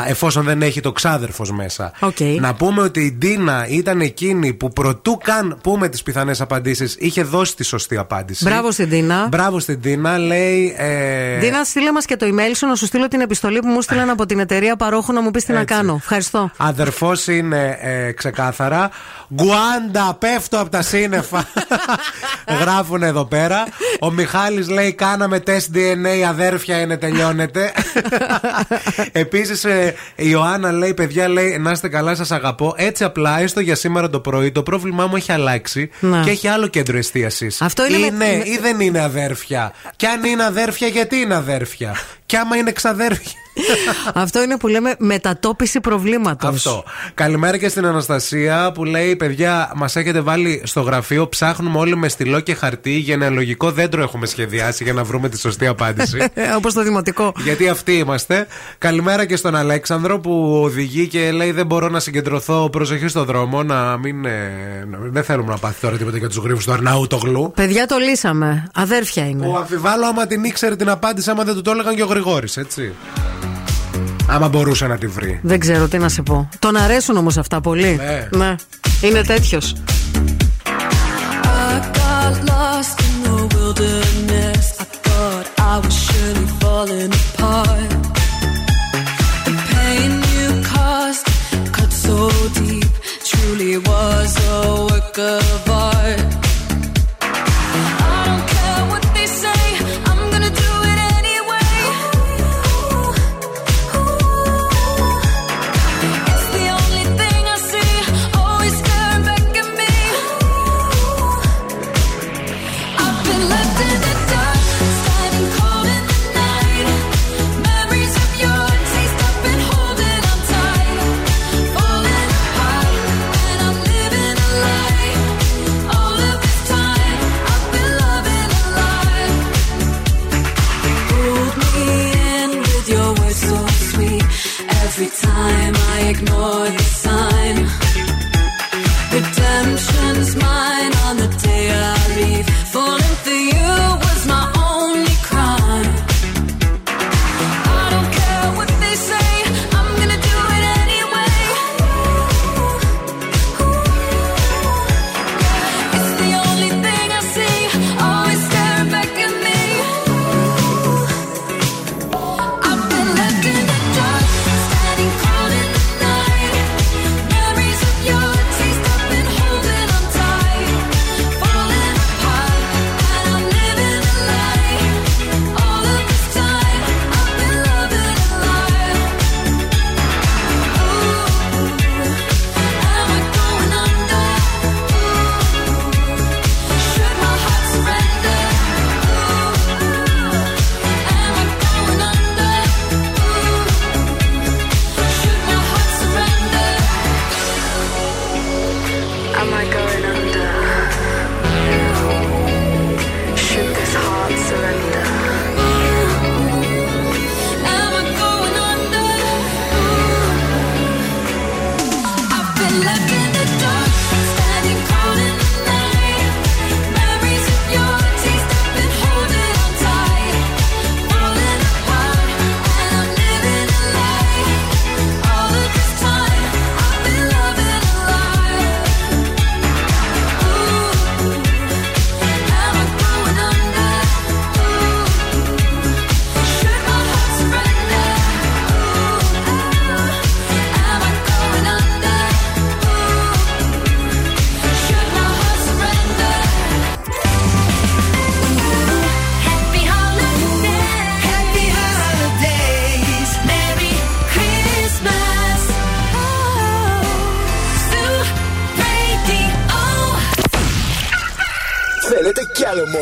Εφόσον δεν έχει το ξάδερφος μέσα. Οκ. Να πούμε ότι η Ντίνα ήταν εκείνη που προτού καν πούμε τις πιθανές απαντήσεις, είχε δώσει τη σωστή απάντηση. Μπράβο στην Τίνα. Μπράβο στην Τίνα, λέει. Ε, Ντίνα, στείλε μας και το email σου να σου στείλω την επιστολή που μου στείλαν από την εταιρεία παρόχου να μου πεις τι να Έτσι. κάνω. Ευχαριστώ. Αδερφός είναι ε, ξεκάθαρα. Γκουάντα, πέφτω από τα σύννεφα. Γράφουν εδώ πέρα. Ο Μιχάλης λέει: Κάναμε τεστ DNA, αδέρφια είναι, τελειώνετε. Επίσης, η Ιωάννα λέει: Παιδιά, λέει, να είστε καλά, σας αγαπώ. Έτσι απλά, έστω για σήμερα το πρωί, το πρόβλημά μου έχει αλλάξει Να. και έχει άλλο κέντρο εστίασης. Αυτό είναι με- με- ή δεν είναι αδέρφια. Και αν είναι αδέρφια, γιατί είναι αδέρφια. Και άμα είναι ξαδέρφια. Αυτό είναι που λέμε μετατόπιση προβλήματος. Αυτό. Καλημέρα και στην Αναστασία που λέει: Παιδιά, μας έχετε βάλει στο γραφείο. Ψάχνουμε όλοι με στυλό και χαρτί. Γενεαλογικό δέντρο έχουμε σχεδιάσει για να βρούμε τη σωστή απάντηση. Όπως το δημοτικό. Γιατί αυτοί είμαστε. Καλημέρα και στον Αλέξανδρο που οδηγεί και λέει: Δεν μπορώ να συγκεντρωθώ. Προσοχή στο δρόμο. Να μην. ε, να- δεν θέλουμε να πάθει τώρα τίποτα για τους γρήφου του Αρναούτογλου. Παιδιά, το λύσαμε. Αδέρφια είναι. Ο αμφιβάλλω άμα την ήξερε την απάντηση, άμα δεν του το έλεγαν και ο Γρηγόρης, έτσι. Άμα μπορούσε να τη βρει. Δεν ξέρω τι να σου πω. Τον αρέσουν όμως αυτά πολύ. Ναι. Ναι. Είναι τέτοιος.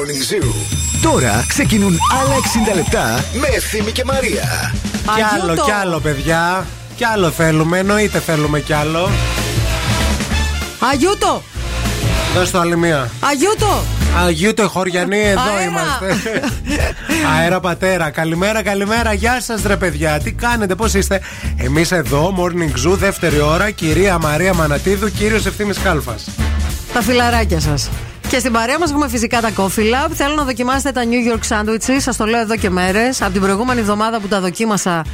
Morning Zoo. Τώρα ξεκινούν άλλα 60 λεπτά με Ευθύμη και Μαρία. Κι άλλο, Αγιούτο. κι άλλο, παιδιά. Κι άλλο θέλουμε. Εννοείται θέλουμε κι άλλο. Αγιούτο! Δώσ' το άλλη μία. Αγιούτο! Αγίου το χωριανή, εδώ Αέρα. είμαστε. Αέρα πατέρα. Καλημέρα, καλημέρα. Γεια σας, ρε παιδιά. Τι κάνετε, πώς είστε; Εμείς εδώ, Morning Zoo, δεύτερη ώρα. Κυρία Μαρία Μανατίδου, κύριος Ευθύνη Κάλφας. Τα φιλαράκια σας. Και στην παρέα μας έχουμε φυσικά τα Coffee Lab. Θέλω να δοκιμάσετε τα New York Sandwiches. Σας το λέω εδώ και μέρες. Από την προηγούμενη εβδομάδα που τα δοκίμασα,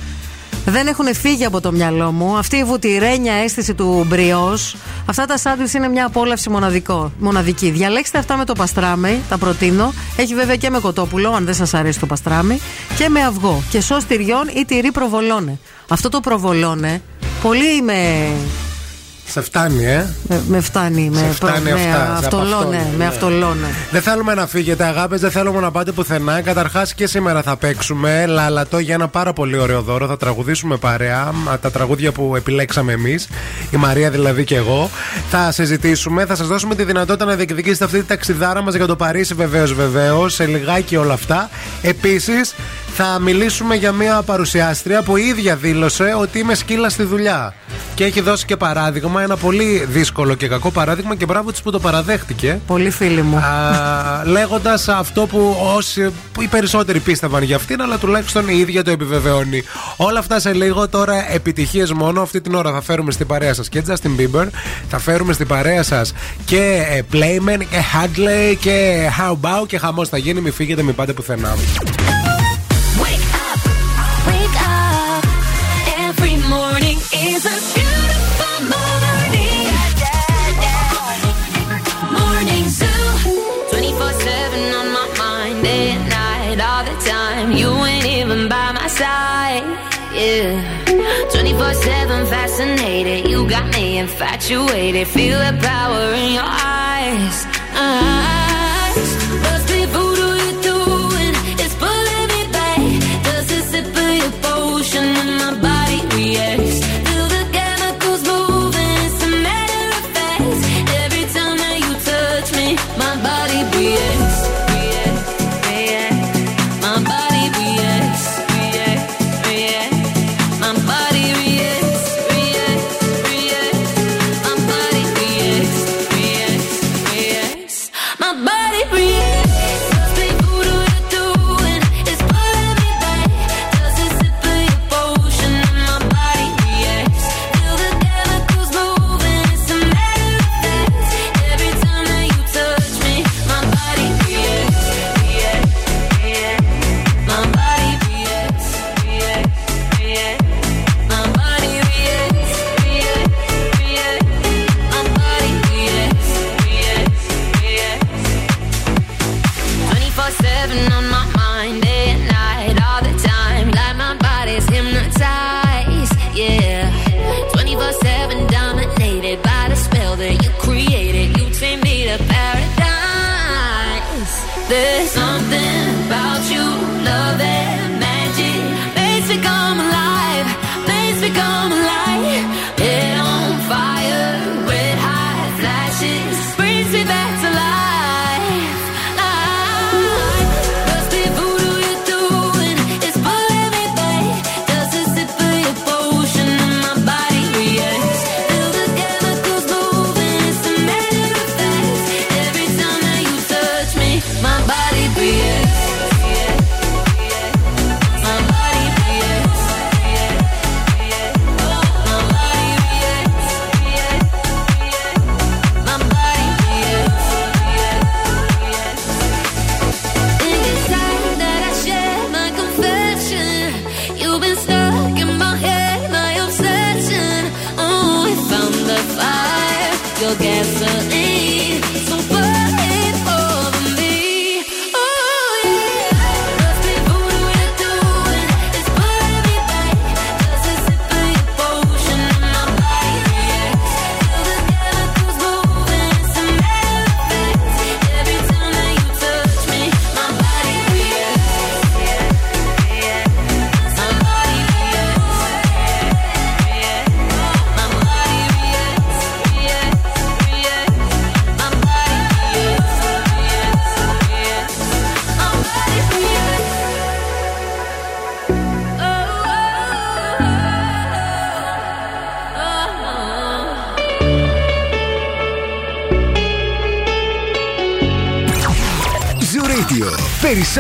δεν έχουν φύγει από το μυαλό μου. Αυτή η βουτυρένια αίσθηση του μπριός. Αυτά τα σάντουιτ είναι μια απόλαυση μοναδικό, μοναδική. Διαλέξτε αυτά με το παστράμι, τα προτείνω. Έχει βέβαια και με κοτόπουλο, αν δεν σας αρέσει το παστράμι. Και με αυγό. Και σο τυριών ή τυρί προβολώνε. Αυτό το προβολώνε πολύ με. Σε φτάνει, ε; Με, με φτάνει, με, φτάνει με αυτά, σε αυτολώνε, απαυτώνει, με ναι. αυτολώνε. Δεν θέλουμε να φύγετε, αγάπες, δεν θέλουμε να πάτε πουθενά. Καταρχάς και σήμερα θα παίξουμε λαλατό για ένα πάρα πολύ ωραίο δώρο. Θα τραγουδήσουμε παρέα α, τα τραγούδια που επιλέξαμε εμείς, η Μαρία δηλαδή και εγώ. Θα συζητήσουμε, θα σας δώσουμε τη δυνατότητα να διεκδικήσετε αυτή τη ταξιδάρα μας για το Παρίσι, βεβαίως, βεβαίως. Σε λιγάκι όλα αυτά. Επίσης, θα μιλήσουμε για μια παρουσιάστρια που η ίδια δήλωσε ότι είμαι σκύλα στη δουλειά. Και έχει δώσει και παράδειγμα, ένα πολύ δύσκολο και κακό παράδειγμα και μπράβο της που το παραδέχτηκε. Πολύ φίλοι μου. Λέγοντας αυτό που όσοι, που οι περισσότεροι πίστευαν για αυτήν, αλλά τουλάχιστον η ίδια το επιβεβαιώνει. Όλα αυτά σε λίγο τώρα επιτυχίες μόνο. Αυτή την ώρα θα φέρουμε στην παρέα σας και Justin Bieber, θα φέρουμε στην παρέα σας και ε, Playman και Hadley και How About και χαμός θα γίνει. Μην φύγετε, μην πάτε πουθενά. Infatuated. Feel the power in your eyes. eyes.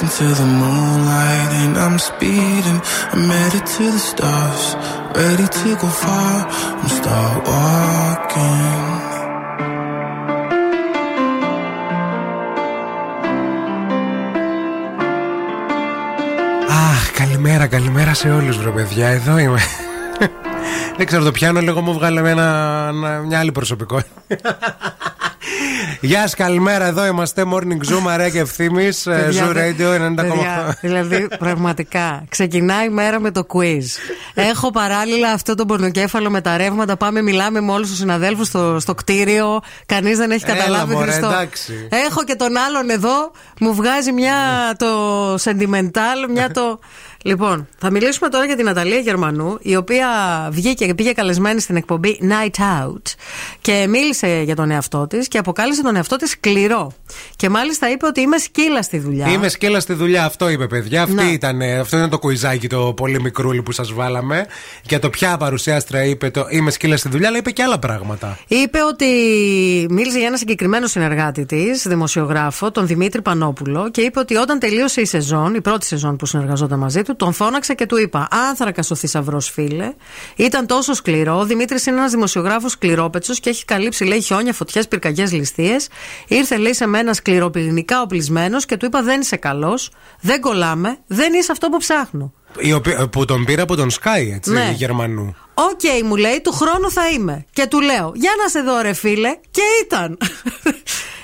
Racing to the moonlight and I'm speeding. I'm headed to the stars, ready to go far and start walking. Αχ, καλημέρα, καλημέρα σε όλους, βρε παιδιά. Εδώ είμαι. Δεν ξέρω, το πιάνω λίγο μου βγάλε με ένα, ένα- μια άλλη προσωπικότητα. Γεια σας, καλημέρα. Εδώ είμαστε. Morning Zoom, Αρέα και ευθύνη. Παιδιά, Zoo Radio 90,8. παιδιά, Δηλαδή, πραγματικά. Ξεκινάει η μέρα με το quiz. Έχω παράλληλα αυτό το πορνοκέφαλο με τα ρεύματα. Πάμε, μιλάμε με όλους τους συναδέλφους στο, στο κτίριο. Κανείς δεν έχει Έλα, καταλάβει μωρέ, Χριστό. εντάξει. Έχω και τον άλλον εδώ. Μου βγάζει μια το sentimental, μια το. Λοιπόν, θα μιλήσουμε τώρα για την Ναταλία Γερμανού, η οποία βγήκε και πήγε καλεσμένη στην εκπομπή Night Out και μίλησε για τον εαυτό της και αποκάλεσε τον εαυτό της σκληρό. Και μάλιστα είπε ότι είμαι σκύλα στη δουλειά. Είμαι σκέλα στη δουλειά, αυτό είπε παιδιά. Αυτή Ναι. ήταν, αυτό ήταν το κουιζάκι το πολύ μικρούλι που σας βάλαμε. Για το ποια παρουσιάστρια είπε το Είμαι σκύλα στη δουλειά, αλλά είπε και άλλα πράγματα. Είπε ότι μίλησε για ένα συγκεκριμένο συνεργάτη της, δημοσιογράφο, τον Δημήτρη Πανόπουλο, και είπε ότι όταν τελείωσε η σεζόν, η πρώτη σεζόν που συνεργαζόταν μαζί του, τον φώναξε και του είπα: Άνθρακα ο θησαυρός, φίλε. Ήταν τόσο σκληρό. Ο Δημήτρης είναι ένας δημοσιογράφος σκληρόπετσος και έχει καλύψει, λέει, χιόνια, φωτιές, πυρκαγιές, ληστείες. Ήρθε, λέει, σε μένα σκληροπυρηνικά οπλισμένος και του είπα: Δεν είσαι καλός, δεν κολλάμε, δεν είσαι αυτό που ψάχνω. Η οποία- που τον πήρα από τον Sky, έτσι, Ναι. Γερμανού. Οκ, μου λέει, του χρόνου θα είμαι. Και του λέω, για να σε δω, ρε φίλε. Και ήταν.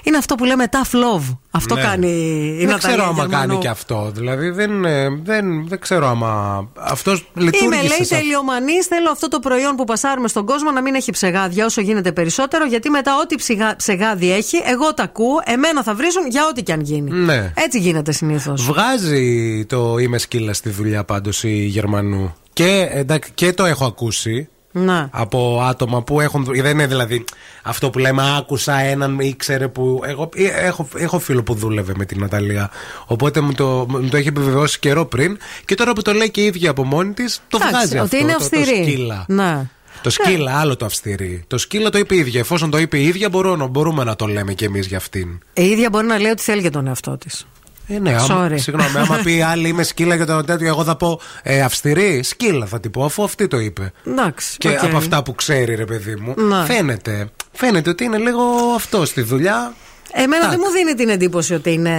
Είναι αυτό που λέμε tough love. Αυτό Ναι. κάνει η Δεν Ναταλία ξέρω άμα Γερμανού. κάνει και αυτό. Δηλαδή δεν, ε, δεν, δεν ξέρω άμα. Αυτός λειτουργήσε. Είμαι, λέει, σε αυτό. τελειομανής. Θέλω αυτό το προϊόν που πασάρουμε στον κόσμο να μην έχει ψεγάδια όσο γίνεται περισσότερο. Γιατί μετά, ό,τι ψηγα- ψεγάδι έχει, εγώ τα ακούω, εμένα θα βρίζουν για ό,τι και αν γίνει. Ναι. Έτσι γίνεται συνήθως. Βγάζει το είμαι σκύλα στη δουλειά πάντως η Γερμανού. Και, εντάξει, και το έχω ακούσει Να. από άτομα που έχουν. Δεν είναι δηλαδή αυτό που λέμε άκουσα έναν ήξερε που. Εγώ ε, έχω, έχω φίλο που δούλευε με την Ναταλία. Οπότε μου το, μου το έχει επιβεβαιώσει καιρό πριν. Και τώρα που το λέει και η ίδια από μόνη της, το Εντάξει, βγάζει ότι αυτό. είναι το- το, αυστηρή. σκύλα. Ναι. Το σκύλα, άλλο το αυστηρή. Το σκύλα το είπε η ίδια. Εφόσον το είπε η ίδια, μπορούμε, μπορούμε να το λέμε κι εμείς για αυτήν. Η ίδια μπορεί να λέει ότι θέλει για τον εαυτό της. Ε, ναι, άμα, Sorry. συγγνώμη, άμα πει άλλη είμαι σκύλα για το τέτοιο, εγώ θα πω ε, αυστηρή. Σκύλα θα την πω, αφού αυτή το είπε. Εντάξει. Και οκ. από αυτά που ξέρει, ρε παιδί μου, Ναι. φαίνεται. Φαίνεται ότι είναι λίγο αυτό στη δουλειά. Εμένα Τακ. δεν μου δίνει την εντύπωση ότι είναι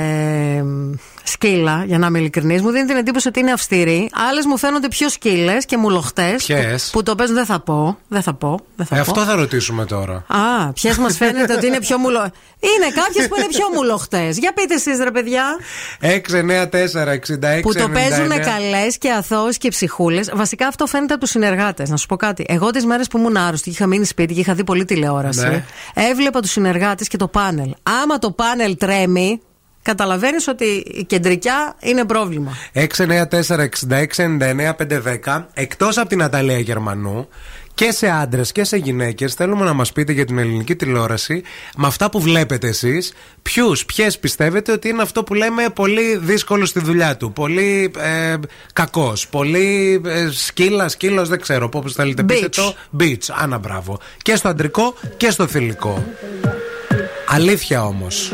εμ, σκύλα, για να είμαι ειλικρινής. Μου δίνει την εντύπωση ότι είναι αυστηρή. Άλλες μου φαίνονται πιο σκύλες και μουλοχτέ. Ποιες; Που, που το παίζουν δεν θα πω. Δεν θα πω. Δεν θα Ε, πω. αυτό θα ρωτήσουμε τώρα. Α, ποιες μας φαίνεται ότι είναι πιο μουλοχτέ. Είναι κάποιες που είναι πιο μουλοχτές. Για πείτε εσείς, ρε παιδιά. 694-6699. Που το παίζουν καλές και αθώες και ψυχούλες. Βασικά αυτό φαίνεται από τους συνεργάτες. Να σου πω κάτι. Εγώ τις μέρες που ήμουν άρρωστη και είχα μείνει σπίτι και είχα δει πολλή τηλεόραση, Ναι. έβλεπα τους συνεργάτες και το πάνελ. Άμα το πάνελ τρέμει, καταλαβαίνεις ότι η κεντρικιά είναι πρόβλημα. 694-6699-510. Εκτός από την Αταλία Γερμανού και σε άντρες και σε γυναίκες, θέλουμε να μας πείτε για την ελληνική τηλεόραση, με αυτά που βλέπετε εσείς, ποιους, ποιες πιστεύετε ότι είναι αυτό που λέμε πολύ δύσκολο στη δουλειά του. Πολύ ε, κακός. Πολύ ε, σκύλα, σκύλος, δεν ξέρω πώ θέλετε. Πείτε Bitch. το. Beach. Άνα μπράβο. Και στο αντρικό και στο θηλυκό. Αλήθεια όμως.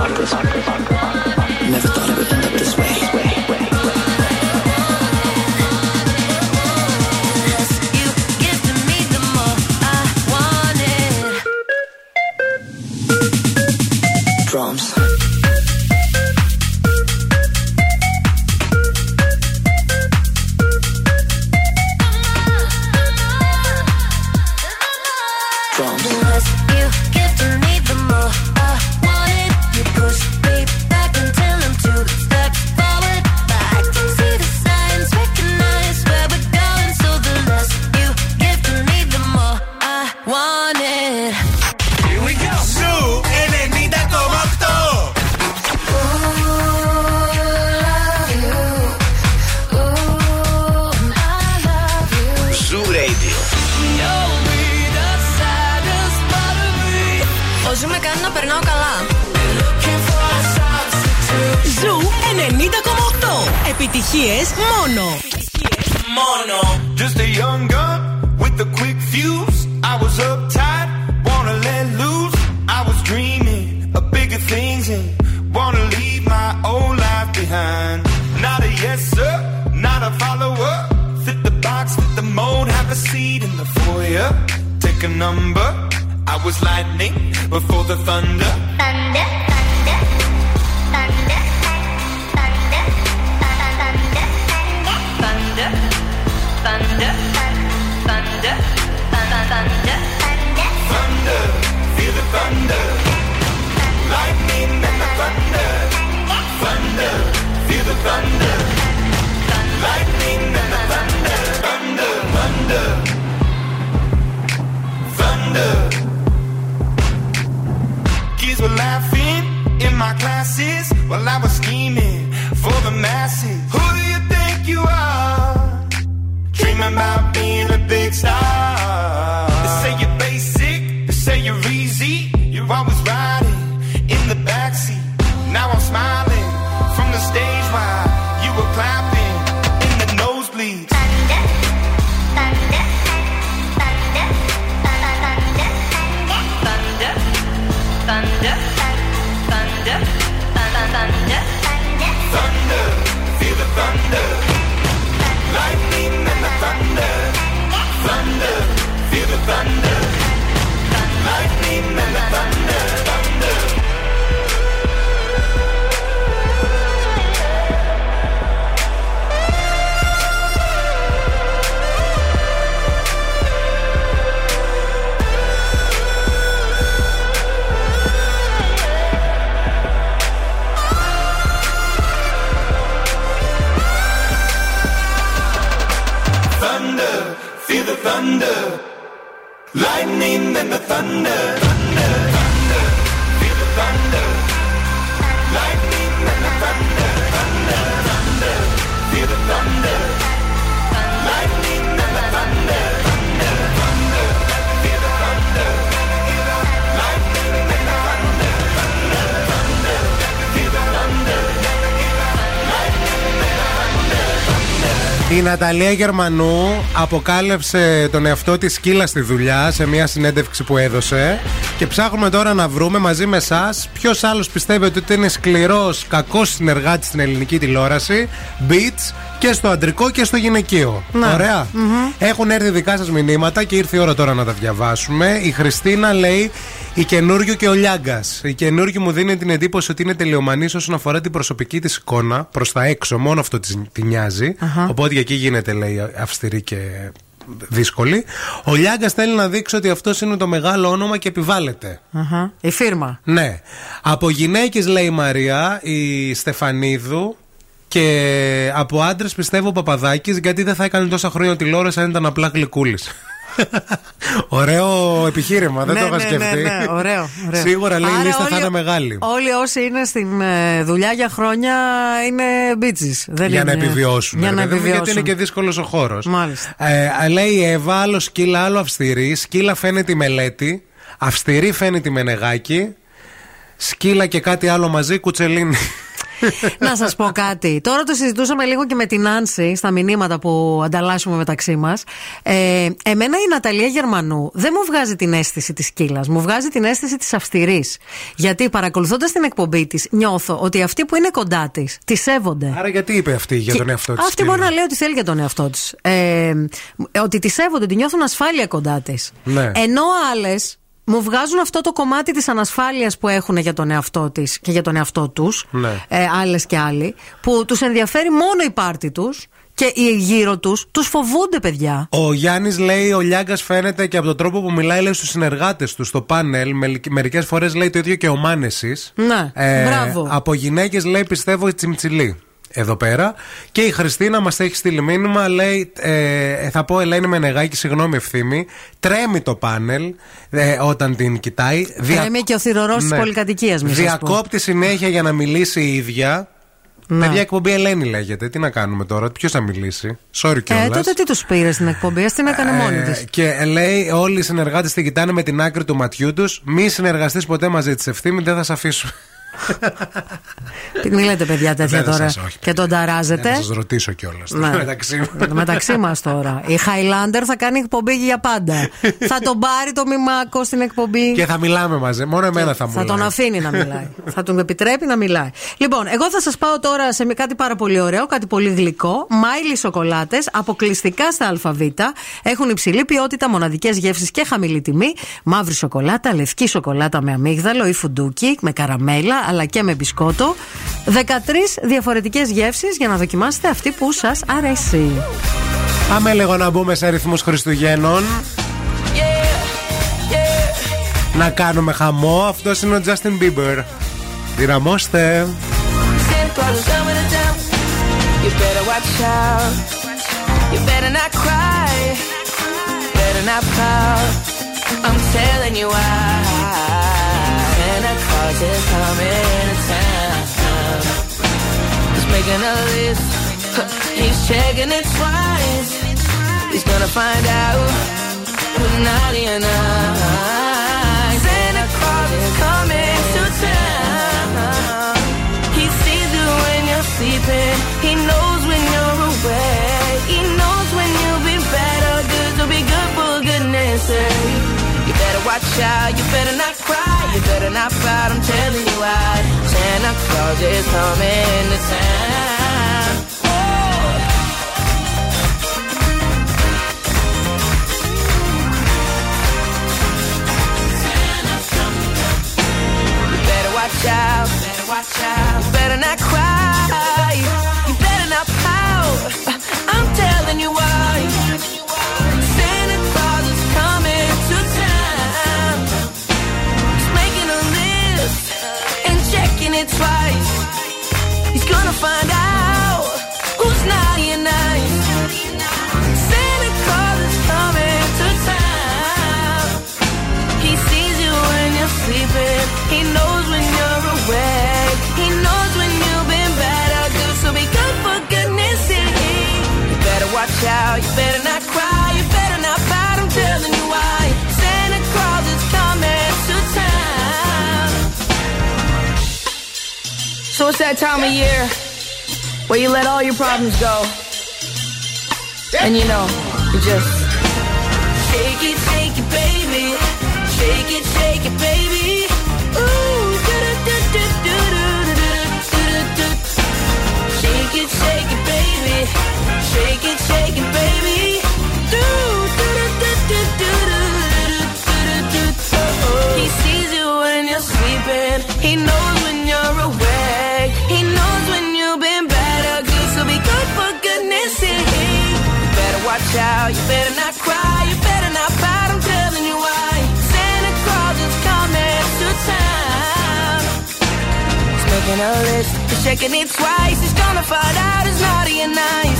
Marcus, Marcus, Marcus. Ναταλία Γερμανού αποκάλυψε τον εαυτό της σκύλα στη δουλειά σε μια συνέντευξη που έδωσε και ψάχνουμε τώρα να βρούμε μαζί με εσάς ποιος άλλος πιστεύετε ότι είναι σκληρός, κακός συνεργάτης στην ελληνική τηλεόραση, beats και στο αντρικό και στο γυναικείο. Να. Ωραία. Έχουν έρθει δικά σας μηνύματα και ήρθε η ώρα τώρα να τα διαβάσουμε. Η Χριστίνα λέει η καινούριο και ο Λιάγκας. Η καινούριο μου δίνει την εντύπωση ότι είναι τελειομανής όσον αφορά την προσωπική της εικόνα προς τα έξω. Μόνο αυτό της τη νοιάζει. Αχα. Οπότε για εκεί γίνεται, λέει, αυστηρή και δύσκολη. Ο Λιάγκας θέλει να δείξει ότι αυτός είναι το μεγάλο όνομα και επιβάλλεται. Αχα. Η φίρμα. Ναι. Από γυναίκες, λέει η Μαρία, η Στεφανίδου. Και από άντρες πιστεύω ο Παπαδάκης, γιατί δεν θα έκανε τόσα χρόνια τηλεόραση αν ήταν απλά γλυκούλης. Ωραίο επιχείρημα, δεν ναι, το είχα ναι, σκεφτεί. Ναι, ναι, ωραίο, ωραίο. Σίγουρα λέει η Άρα λίστα θα όλοι- είναι μεγάλη. Όλοι όσοι είναι στην ε, δουλειά για χρόνια είναι μπίτσις. Δεν για να είναι- επιβιώσουν. Για ρε να παιδί μου, Γιατί επιβιώσουν. είναι και δύσκολος ο χώρος. Μάλιστα. Ε, λέει η Εύα, άλλο σκύλα, άλλο αυστηρή. Σκύλα φαίνεται η μελέτη. Αυστηρή φαίνεται η μενεγάκη. Σκύλα και κάτι άλλο μαζί, κουτσελίνη. Να σας πω κάτι. Τώρα το συζητούσαμε λίγο και με την Άνση στα μηνύματα που ανταλλάσσουμε μεταξύ μας. Ε, εμένα η Ναταλία Γερμανού δεν μου βγάζει την αίσθηση της σκύλας. Μου βγάζει την αίσθηση της αυστηρής. Γιατί παρακολουθώντας την εκπομπή της, νιώθω ότι αυτοί που είναι κοντά της τη σέβονται. Άρα γιατί είπε αυτή για τον εαυτό της. Αυτή μπορεί να λέει ότι θέλει για τον εαυτό της. Ε, ότι τη σέβονται, ότι νιώθουν ασφάλεια κοντά της. Ναι. Ενώ άλλες μου βγάζουν αυτό το κομμάτι της ανασφάλειας που έχουν για τον εαυτό της και για τον εαυτό τους. Ναι. Ε, άλλες και άλλοι. Που τους ενδιαφέρει μόνο η πάρτη τους και οι γύρω τους τους φοβούνται, παιδιά. Ο Γιάννης λέει: Ο Λιάγκας φαίνεται και από τον τρόπο που μιλάει λέει, στους συνεργάτες του στο πάνελ. Μερικές φορές λέει το ίδιο και ο Μάνεσης. Ναι, μπράβο. Από γυναίκες λέει: Πιστεύω η τσιμτσιλή. Εδώ πέρα. Και η Χριστίνα μας έχει στείλει μήνυμα. Λέει: ε, Θα πω Ελένη Μενεγάκη, συγγνώμη ευθύμη. Τρέμει το πάνελ ε, όταν την κοιτάει. Δια- Τρέμει και ο θηρορός της πολυκατοικίας, μη σας πω. Διακόπτει συνέχεια για να μιλήσει η ίδια. Ναι. Παιδιά, εκπομπή Ελένη λέγεται. Τι να κάνουμε τώρα, ποιος θα μιλήσει; Sorry κιόλας. Ε, τότε τι τους πήρες στην εκπομπή, ας την έκανε μόνη της. Και λέει, όλοι οι συνεργάτες την κοιτάνε με την άκρη του ματιού τους. Μη συνεργαστείς ποτέ μαζί της ευθύνη, δεν θα σε αφήσουμε. Μην λέτε παιδιά τέτοια Δεν θα τώρα σας, όχι, και τον ταράζετε. Να σας ρωτήσω κιόλας. Ναι. Μεταξύ μας. Μεταξύ μας τώρα. Η Highlander θα κάνει εκπομπή για πάντα. θα τον πάρει το μημάκο στην εκπομπή. Και θα μιλάμε μαζί. Μόνο εμένα θα μου Θα τον λέει. αφήνει να μιλάει. θα τον επιτρέπει να μιλάει. Λοιπόν, εγώ θα σας πάω τώρα σε κάτι πάρα πολύ ωραίο, κάτι πολύ γλυκό. Μάιλι σοκολάτες, αποκλειστικά στα ΑΒ. Έχουν υψηλή ποιότητα, μοναδικές γεύσεις και χαμηλή τιμή. Μαύρη σοκολάτα, λευκή σοκολάτα με αμύγδαλο ή φουντούκι, με καραμέλα αλλά και με μπισκότο. 13 διαφορετικές γεύσεις για να δοκιμάσετε αυτή που σας αρέσει. Πάμε λίγο να μπούμε σε αριθμού Χριστουγέννων. Yeah, yeah. Να κάνουμε χαμό. Αυτός είναι ο Justin Bieber. Δυναμώστε. I'm telling Claus is coming to town. He's making a list. He's checking it twice. He's gonna find out who's naughty and nice. Santa Claus is coming to town. He sees you when you're sleeping. He knows when you're awake. He knows when you'll be or good. So be good for goodness sake. You better watch out. You better not cry. You better. I'm telling you why. Santa Claus is coming to town. Watch out. Better watch out. Better not cry. Out. You better not cry. You better not pout. I'm telling you why. Santa Claus is coming to town. So it's that time of year where you let all your problems go. And you know, you just shake it, shake it, baby. Shake it, shake it, baby. You better not cry. You better not pout. I'm telling you why. Santa Claus is coming to town. He's making a list. He's checking it twice. He's gonna find out who's naughty and nice.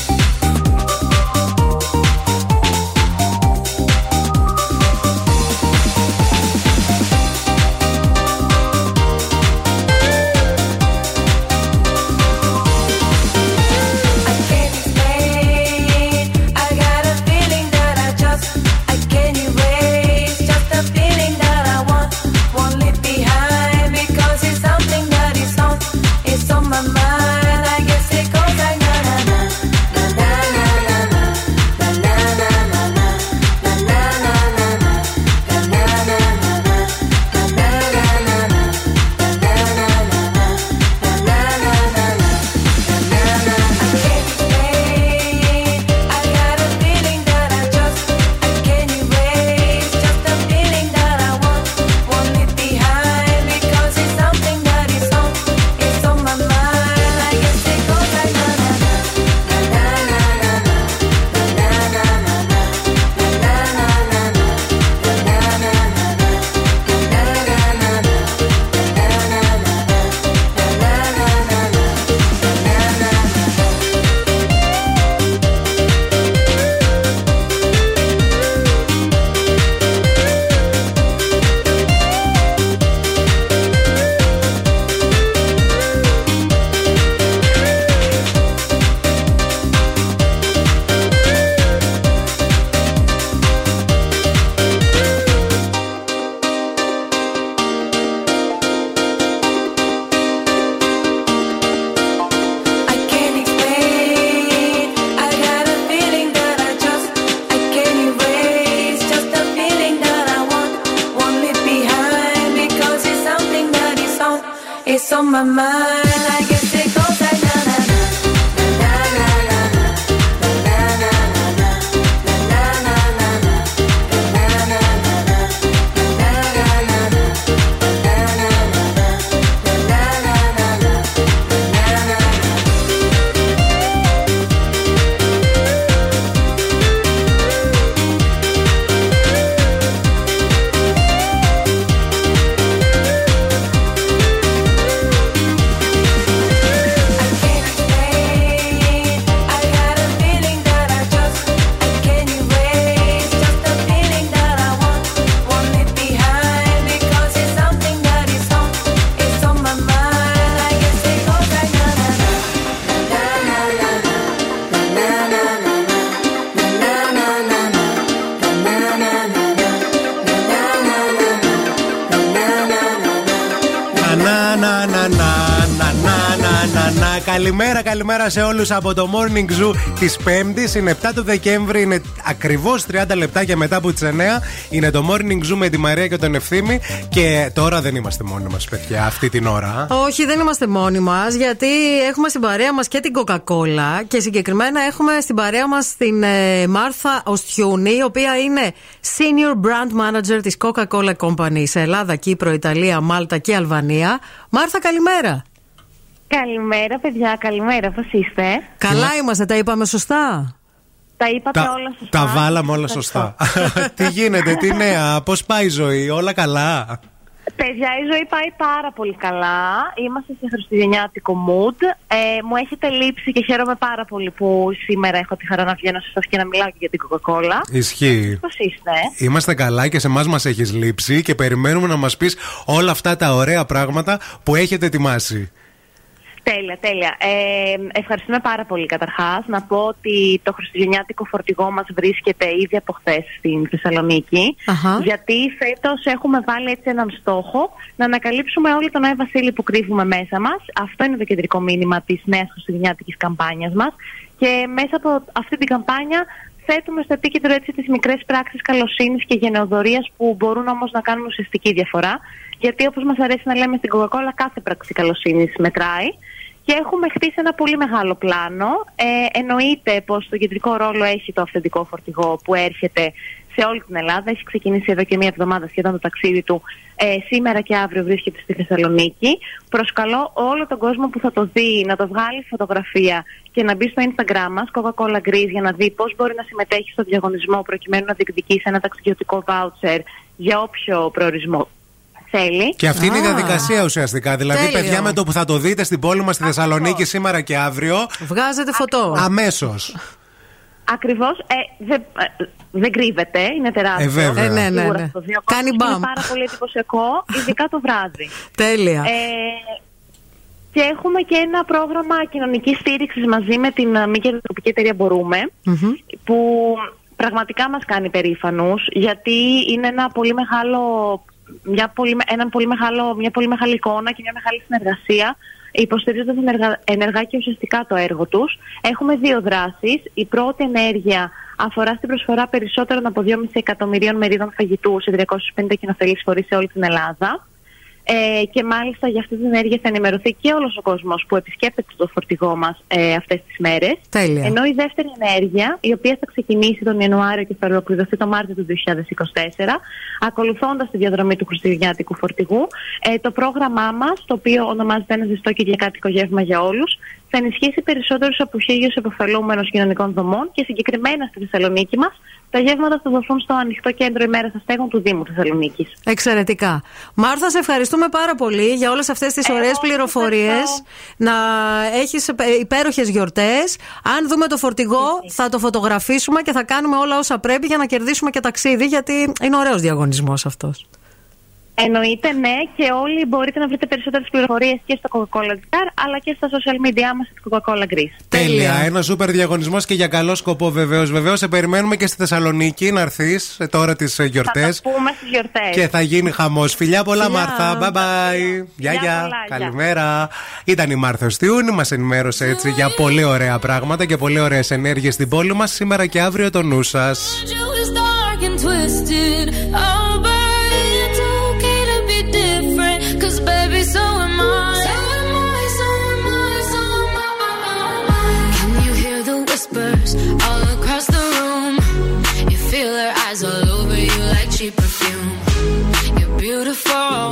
on my mind. Καλημέρα, καλημέρα σε όλους από το Morning Zoo της Πέμπτης. Είναι 7 του Δεκέμβρη, είναι ακριβώς 30 λεπτάκια μετά από τις 9. Είναι το Morning Zoo με τη Μαρία και τον Ευθύμη. Και τώρα δεν είμαστε μόνοι μας, παιδιά, αυτή την ώρα. Όχι, δεν είμαστε μόνοι μας, γιατί έχουμε στην παρέα μας και την Coca-Cola και συγκεκριμένα έχουμε στην παρέα μας την ε, Μάρθα Οστιούνη, η οποία είναι Senior Brand Manager της Coca-Cola Company σε Ελλάδα, Κύπρο, Ιταλία, Μάλτα και Αλβανία. Μάρθα, καλημέρα. Καλημέρα, παιδιά, καλημέρα. Πώ είστε, Καλά είμαστε, τα είπαμε σωστά; Τα είπατε Τα, όλα σωστά. τα βάλαμε όλα σωστά. τι γίνεται, τι νέα, πώς πάει η ζωή, όλα καλά; Παιδιά, η ζωή πάει πάρα πολύ καλά. Είμαστε σε χριστουγεννιάτικο mood. Ε, μου έχετε λείψει και χαίρομαι πάρα πολύ που σήμερα έχω τη χαρά να βγαίνω σε εσάς και να μιλάω και για την Coca-Cola. Ισχύει. Πώς είστε, Είμαστε καλά και σε εμάς μας έχεις λείψει και περιμένουμε να μας πεις όλα αυτά τα ωραία πράγματα που έχετε ετοιμάσει. Τέλεια, τέλεια. Ε, ευχαριστούμε πάρα πολύ καταρχάς. Να πω ότι το χριστουγεννιάτικο φορτηγό μας βρίσκεται ήδη από χθες στην Θεσσαλονίκη. Αχα. Γιατί φέτος έχουμε βάλει έτσι έναν στόχο να ανακαλύψουμε όλο τον Άι Βασίλη που κρύβουμε μέσα μας. Αυτό είναι το κεντρικό μήνυμα της νέας χριστουγεννιάτικης καμπάνιας μας. Και μέσα από αυτή την καμπάνια θέτουμε στο επίκεντρο έτσι τις μικρές πράξεις καλοσύνης και γενεοδορίας που μπορούν όμως να κάνουν ουσιαστική διαφορά. Γιατί όπως μας αρέσει να λέμε στην Coca-Cola κάθε πράξη καλοσύνης μετράει. Και έχουμε χτίσει ένα πολύ μεγάλο πλάνο. Ε, εννοείται πως το κεντρικό ρόλο έχει το αυθεντικό φορτηγό που έρχεται σε όλη την Ελλάδα. Έχει ξεκινήσει εδώ και μία εβδομάδα σχεδόν το ταξίδι του. Ε, σήμερα και αύριο βρίσκεται στη Θεσσαλονίκη. Προσκαλώ όλο τον κόσμο που θα το δει να το βγάλει φωτογραφία και να μπει στο Instagram μας, Coca-Cola Greece, για να δει πώς μπορεί να συμμετέχει στο διαγωνισμό προκειμένου να διεκδικήσει ένα ταξιδιωτικό voucher για όποιο προορισμό θέλει. Και αυτή είναι η διαδικασία ουσιαστικά. Δηλαδή, Τέλειο. παιδιά, με το που θα το δείτε στην πόλη μας στη Θεσσαλονίκη σήμερα και αύριο. Βγάζετε φωτό. Αμέσως. Ακριβώς. Ε, δεν, ε, δεν κρύβεται, είναι τεράστιο. Ε, βέβαια. Ε, ναι, ναι, Σίγουρα ναι. θα το δει ο Κάνει κόσμος και μπαμ. Είναι πάρα πολύ εντυπωσιακό, ειδικά το βράδυ. Τέλεια. Ε, και έχουμε και ένα πρόγραμμα κοινωνικής στήριξης μαζί με την ε, μη κερδοσκοπική εταιρεία Μπορούμε, που πραγματικά μας κάνει περήφανους, γιατί είναι ένα πολύ μεγάλο, μια πολύ, με- έναν πολύ μεγάλο, μια πολύ μεγάλη εικόνα και μια μεγάλη συνεργασία υποστηρίζοντας ενεργα, ενεργά και ουσιαστικά το έργο τους. Έχουμε δύο δράσεις. Η πρώτη ενέργεια αφορά στην προσφορά περισσότερων από 2,5 εκατομμυρίων μερίδων φαγητού σε 350 κοινοφελείς φορείς σε όλη την Ελλάδα. Ε, και μάλιστα για αυτή την ενέργεια θα ενημερωθεί και όλος ο κόσμος που επισκέπτεται το φορτηγό μας ε, αυτές τις μέρες. Τέλεια. Ενώ η δεύτερη ενέργεια, η οποία θα ξεκινήσει τον Ιανουάριο και θα ολοκληρωθεί τον Μάρτιο του 2024, ακολουθώντας τη διαδρομή του Χριστουγεννιάτικου φορτηγού, ε, το πρόγραμμά μας, το οποίο ονομάζεται ένα ζεστό και διακάτοικο γεύμα για όλους, θα ενισχύσει περισσότερους από χίλιους επωφελούμενους κοινωνικών δομών και συγκεκριμένα στη Θεσσαλονίκη μας, τα γεύματα θα δοθούν στο ανοιχτό κέντρο ημέρα αστέγων του Δήμου Θεσσαλονίκης. Εξαιρετικά. Μάρθα, σε ευχαριστούμε πάρα πολύ για όλες αυτές τις ωραίες πληροφορίες. Να έχεις υπέροχες γιορτές. Αν δούμε το φορτηγό, θα το φωτογραφίσουμε και θα κάνουμε όλα όσα πρέπει για να κερδίσουμε και ταξίδι, γιατί είναι ωραίος διαγωνισμός αυτός. Εννοείται, ναι, και όλοι μπορείτε να βρείτε περισσότερες πληροφορίες και στο Coca-Cola Jar, αλλά και στα social media μας στη Coca-Cola Greece. Τέλεια. Ένα σούπερ διαγωνισμός και για καλό σκοπό βεβαίως. Βεβαίως, σε περιμένουμε και στη Θεσσαλονίκη να έρθεις τώρα τις γιορτές. Θα τα πούμε στις γιορτές. Και θα γίνει χαμός. Φιλιά πολλά, Φιλιά. Μάρθα. Bye bye. Γεια, γεια. πολλά, γεια. Καλημέρα. Ήταν η Μάρθα Στιούνη. Μας ενημέρωσε έτσι για πολύ ωραία πράγματα και πολύ ωραίες ενέργειες στην πόλη μας σήμερα και αύριο το νου σας. all across the room. You feel her eyes all over you like cheap perfume. You're beautiful.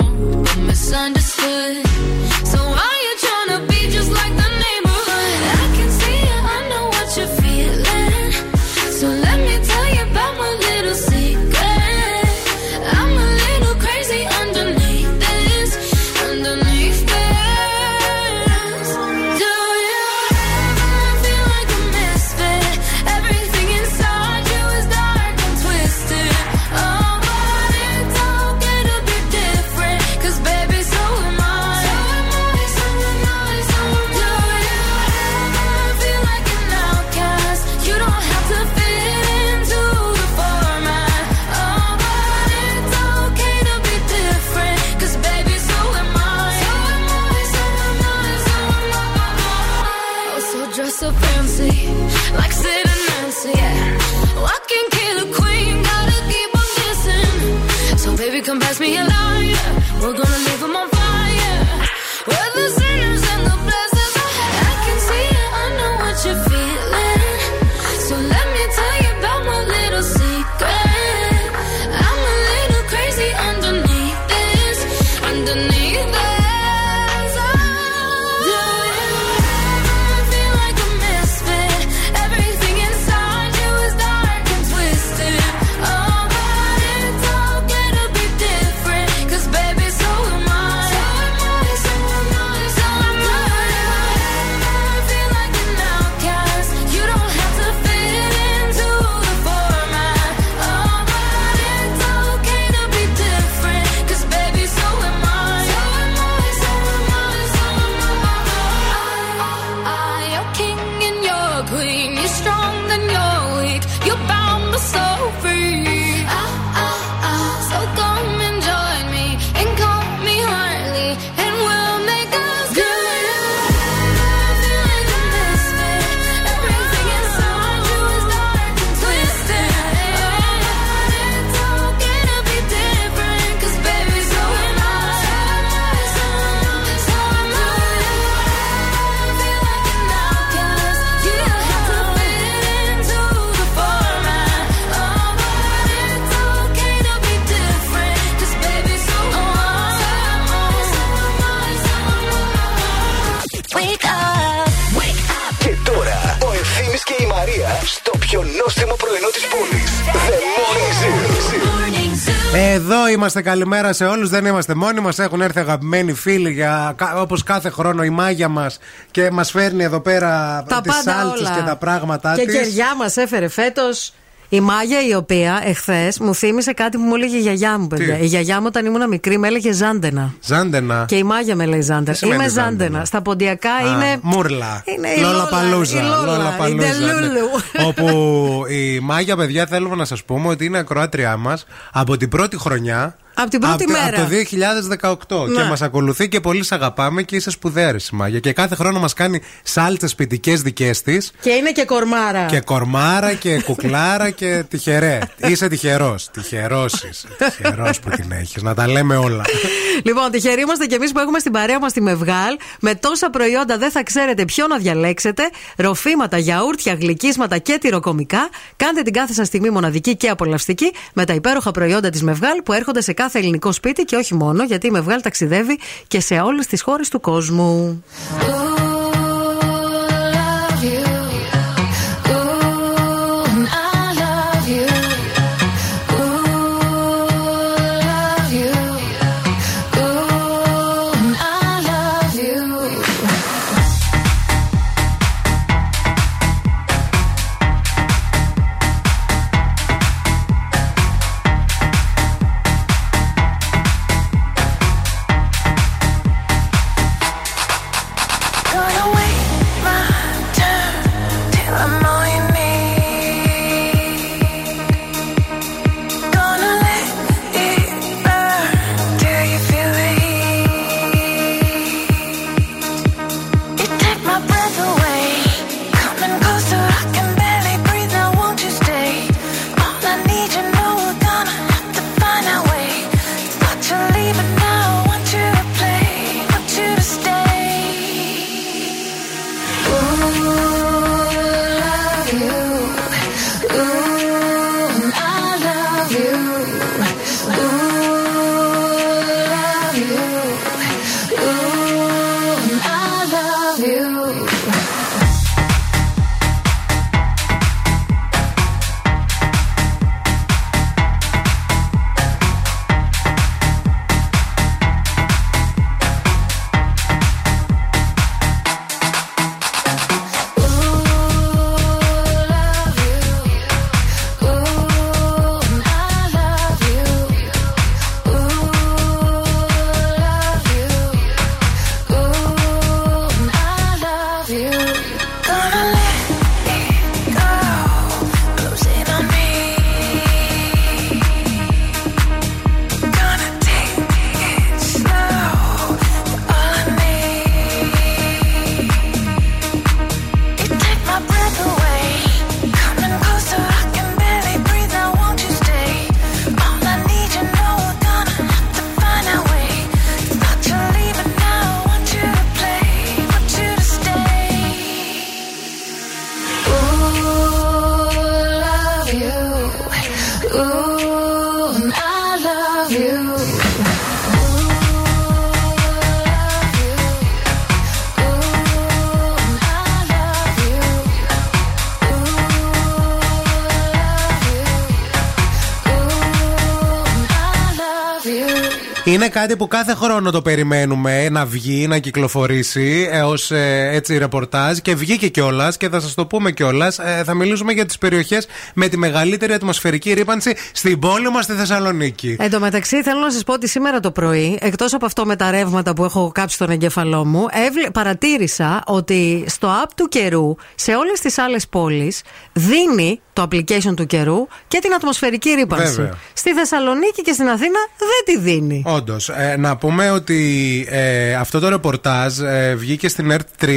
Της πόλης. The Morning Zoo. Εδώ είμαστε, καλημέρα σε όλους. Δεν είμαστε μόνοι μας. Έχουν έρθει αγαπημένοι φίλοι για όπως κάθε χρόνο η μάγια μας και μας φέρνει εδώ πέρα Τα τις πάντα σάλτσες όλα. και τα πράγματά Και της. κεριά μας έφερε φέτος. Η Μάγια η οποία εχθές μου θύμισε κάτι που μου έλεγε η γιαγιά μου, παιδιά. Τι; Η γιαγιά μου όταν ήμουν μικρή με έλεγε Ζάντενα. Ζάντενα. Και η Μάγια με λέει Ζάντενα. σημαίνει Είμαι Ζάντενα; Ζάντενα; Στα ποντιακά Α, είναι. Μούρλα. Είναι η Λόλα Λόλα, Παλούζα. η Λόλα, Λόλα η Παλούζα, ναι. Ντελούλου. Όπου η Μάγια, παιδιά, θέλουμε να σας πούμε ότι είναι ακροάτριά μας από την πρώτη χρονιά. Από την πρώτη από, μέρα. Από το 2018. Ναι. Και μας ακολουθεί και πολύ σε αγαπάμε και είσαι σπουδαία, ρε, η Μάγια. Και κάθε χρόνο μας κάνει σάλτσες ποιητικές δικές της. Και είναι και κορμάρα. Και κορμάρα και κουκλάρα και τυχερέ. Είσαι τυχερός. Τυχερός είσαι. Τυχερός που την έχεις. Να τα λέμε όλα. Λοιπόν, τυχεροί είμαστε κι εμείς που έχουμε στην παρέα μας τη Μευγάλ. Με τόσα προϊόντα δεν θα ξέρετε ποιο να διαλέξετε. Ροφήματα, γιαούρτια, γλυκίσματα και τυροκομικά. Κάντε την κάθε σας στιγμή μοναδική και απολαυστική με τα υπέροχα προϊόντα της Μευγάλ που έρχονται σε κάθε ελληνικό σπίτι και όχι μόνο, γιατί η Μευγάλ ταξιδεύει και σε όλες τις χώρες του κόσμου. Κάτι που κάθε χρόνο το περιμένουμε να βγει, να κυκλοφορήσει ως έτσι ρεπορτάζ και βγήκε κιόλας και θα σας το πούμε κιόλας. Ε, θα μιλήσουμε για τις περιοχές με τη μεγαλύτερη ατμοσφαιρική ρήπανση στην πόλη μας στη Θεσσαλονίκη. Εν τω μεταξύ, θέλω να σας πω ότι σήμερα το πρωί, εκτός από αυτό με τα ρεύματα που έχω κάψει στον εγκέφαλό μου, έβλε- παρατήρησα ότι στο app του καιρού σε όλες τις άλλες πόλεις δίνει το application του καιρού και την ατμοσφαιρική ρήπανση. Βέβαια. Στη Θεσσαλονίκη και στην Αθήνα δεν τη δίνει. Όντως. Ε, να πούμε ότι ε, αυτό το ρεπορτάζ ε, βγήκε στην ΕΡΤ 3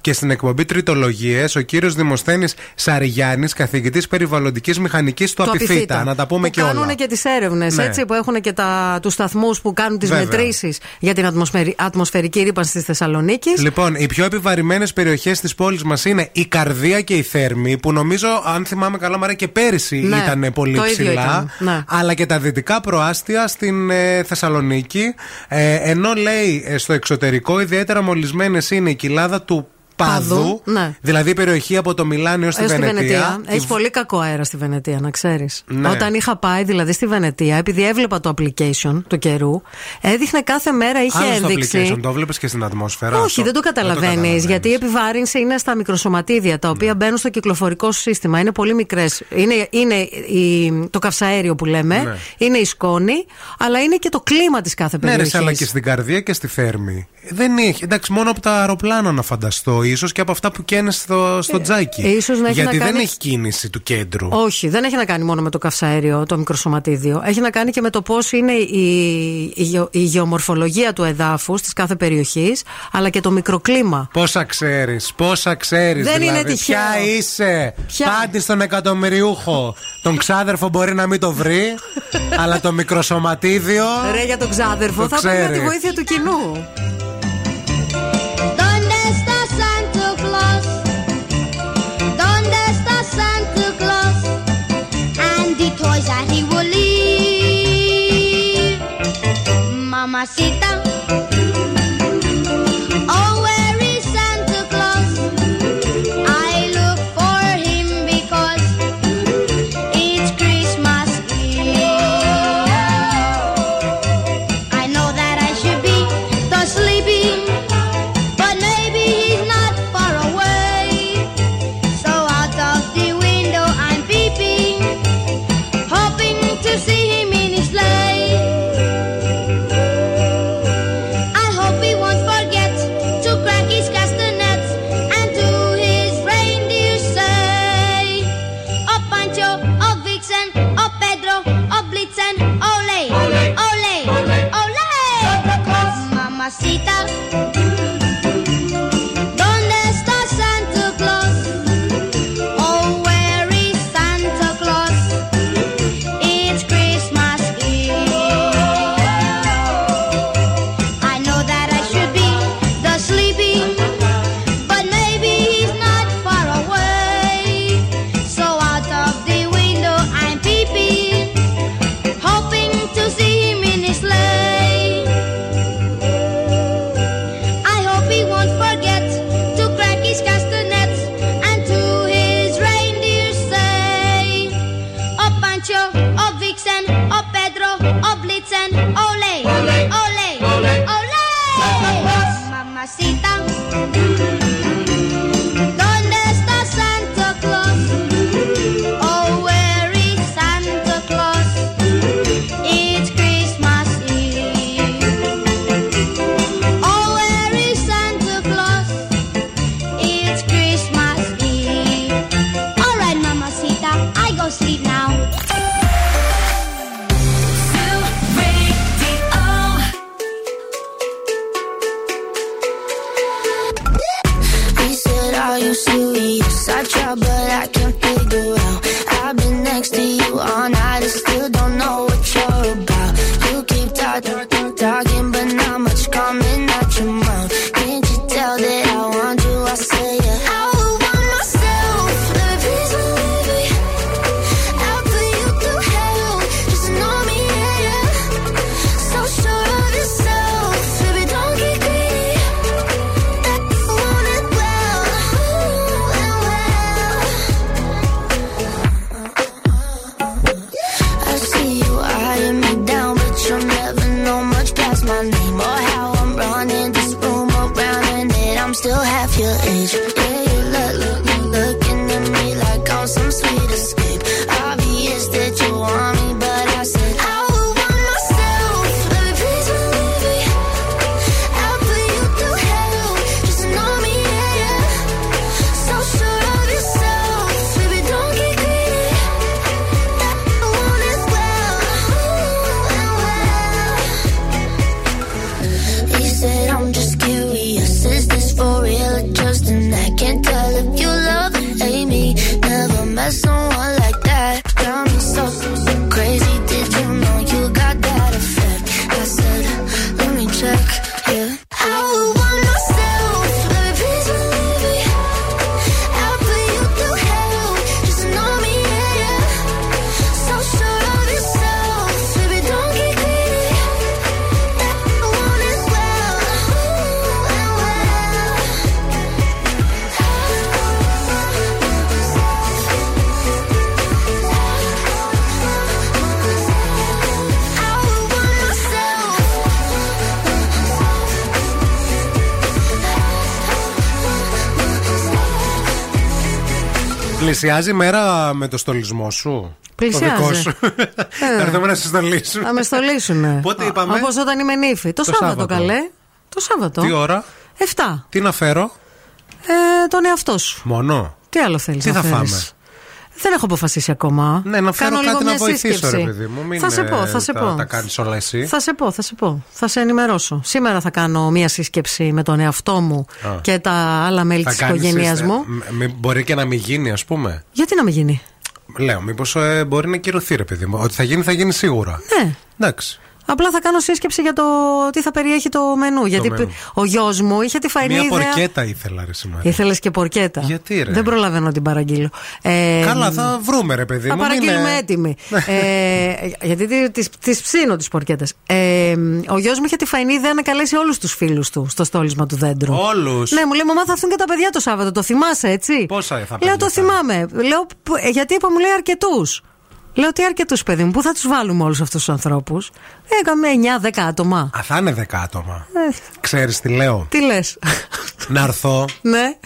και στην εκπομπή Τριτολογίες ο κύριος Δημοσθένης Σαριγιάννης, καθηγητής περιβαλλοντικής μηχανικής του Το Απιφύτα. Απιφύτα. Να τα πούμε που και όλα. κάνουν και τις έρευνες, Ναι. έτσι, που έχουν και τους σταθμούς που κάνουν τις Βέβαια. μετρήσεις για την ατμοσφαιρι- ατμοσφαιρική ρήπανση της Θεσσαλονίκης. Λοιπόν, οι πιο επιβαρημένες περιοχές της πόλης μας είναι η Καρδία και η Θέρμη, που νομίζω, αν θυμάμαι καλά, Μαρία, και πέρυσι Ναι, ήταν πολύ το ίδιο ψηλά. ήταν, ναι. Αλλά και τα δυτικά προάστια στην ε, Θεσσαλονίκη. Ε, ενώ λέει ε, στο εξωτερικό, ιδιαίτερα μολυσμένες είναι η κοιλάδα του Παδού, Παδού, ναι. δηλαδή η περιοχή από το Μιλάνιο έως τη Έως στη Βενετία. Βενετία. Η Έχεις πολύ κακό αέρα στη Βενετία, να ξέρεις. Ναι. Όταν είχα πάει δηλαδή στη Βενετία, επειδή έβλεπα το application του καιρού, έδειχνε κάθε μέρα, είχε Άλλο στο ένδειξη. application, το βλέπεις και στην ατμόσφαιρα. Όχι, αυτό. δεν το καταλαβαίνει. καταλαβαίνεις. γιατί η επιβάρυνση είναι στα μικροσωματίδια, τα οποία μπαίνουν στο κυκλοφορικό σου σύστημα. Είναι πολύ μικρές. Είναι, είναι η- το καυσαέριο που λέμε, Ναι. είναι η σκόνη, αλλά είναι και το κλίμα της κάθε Ναι, ρε, περιοχής. αλλά και στην καρδία και στη θέρμη. Δεν έχει. Εντάξει, μόνο από τα αεροπλάνα να φανταστώ. ίσως και από αυτά που καίνε στο, στο τζάκι. ε, ίσως να έχει Γιατί να δεν κάνει- έχει κίνηση του κέντρου. Όχι, δεν έχει να κάνει μόνο με το καυσαέριο, το μικροσωματίδιο. Έχει να κάνει και με το πώς είναι η, η, γεω- η γεωμορφολογία του εδάφους της κάθε περιοχής, αλλά και το μικροκλίμα. Πόσα ξέρεις, πόσα ξέρεις. Δεν δηλαδή. είναι τυχαίο. Ποια είσαι, Ποια; Πάντη στον εκατομμυριούχο. Τον ξάδερφο μπορεί να μην το βρει, αλλά το μικροσωματίδιο. Ρε για τον ξάδερφο, Το θα πρέπει με ξέρεις. τη βοήθεια του κοινού. daddy will leave. Mamacita. Πλησιάζει η μέρα με το στολισμό σου; Πλησιάζει. Το δικό σου; Θα έρθουμε να σε στολίσουν. Θα με στολίσουν. Πότε είπαμε; Όπως όταν είμαι νύφη. Το, Το Σάββατο, Σάββατο. καλέ. Το Σάββατο. Τι ώρα, 7. τι να φέρω, Ε, τον εαυτό σου. μόνο; Τι άλλο θέλεις Τι να θα φέρεις; φάμε; Δεν έχω αποφασίσει ακόμα. Ναι, να φέρω Κάνω λίγο κάτι να μια βοηθήσω, σύσκεψη. ρε παιδί μου. Μην θα σε ε, πω, θα σε τα, πω. τα κάνεις όλα εσύ. Θα σε πω, θα σε πω. Θα σε ενημερώσω. Σήμερα θα κάνω μία σύσκεψη με τον εαυτό μου Α. και τα άλλα μέλη Θα της κάνεις οικογένειάς σύστε- μου. μ- μη- μπορεί και να μην γίνει, ας πούμε. Γιατί να μην γίνει; Λέω, μήπως μπορεί να κυρωθεί, ρε παιδί μου. Ότι θα γίνει, θα γίνει σίγουρα. Ναι. Εντάξει. Απλά θα κάνω σύσκεψη για το τι θα περιέχει το μενού. γιατί μενού. ο γιος μου είχε τη φαϊνή Μία ιδέα. πορκέτα ήθελα, ρε σήμερα. Ήθελες και πορκέτα; Γιατί, ρε; Δεν προλαβαίνω να την παραγγείλω. Ε, Καλά, θα βρούμε, ρε παιδί Θα μου. μην παραγγείλουμε είναι- έτοιμοι. ε, γιατί τις τις ψήνω τις πορκέτες. Ε, ο γιος μου είχε τη φαϊνή ιδέα να καλέσει όλους τους φίλους του στο στόλισμα του δέντρου. Όλους; Ναι, μου λέει Μαμά, θα έρθουν και τα παιδιά το Σάββατο. Το θυμάσαι, έτσι; Πόσα θα Λέω παιδιά το θα θυμάμαι. Λέω, «Πού- ε, γιατί είπα, μου λέει αρκετούς. Λέω τι αρκετούς, παιδί μου, πού θα τους βάλουμε όλους αυτούς τους ανθρώπους; Έκαμε 9-10 άτομα. Α, θα είναι δέκα άτομα. Ε, Ξέρεις τι λέω; τι λες; να έρθω. ναι.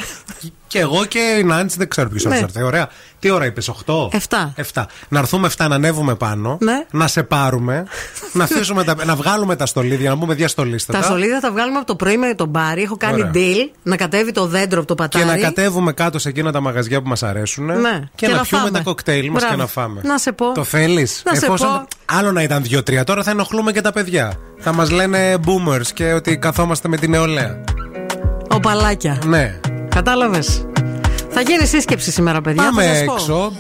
Και εγώ και η Νάντση δεν ξέρω ποιος Ναι. θα έρθει. Ωραία. Τι ώρα είπες, 8? 7. 7. Να έρθουμε 7 να ανέβουμε πάνω. Ναι. Να σε πάρουμε. να, αφήσουμε τα, να βγάλουμε τα στολίδια, να πούμε διαστολίστε. Τα στολίδια θα βγάλουμε από το πρωί με τον μπάρι. Έχω κάνει Ωραία. deal να κατέβει το δέντρο από το Και πατάρι. να κατέβουμε κάτω σε εκείνα τα μαγαζιά που μας αρέσουν. Ναι. Και, Και να, να πιούμε φάμε. τα κοκτέιλ μας και Μπράβο. να φάμε. Να σε πω. Το θέλεις; Να σε πω. Άλλο να ήταν 2-3, τώρα θα ενοχλούμε και τα παιδιά. Θα μας λένε boomers και ότι καθόμαστε με την νεολαία. Οπαλάκια. Ναι. Κατάλαβες. Θα γίνει σύσκεψη σήμερα, παιδιά. Πάμε θα σας πω. έξω.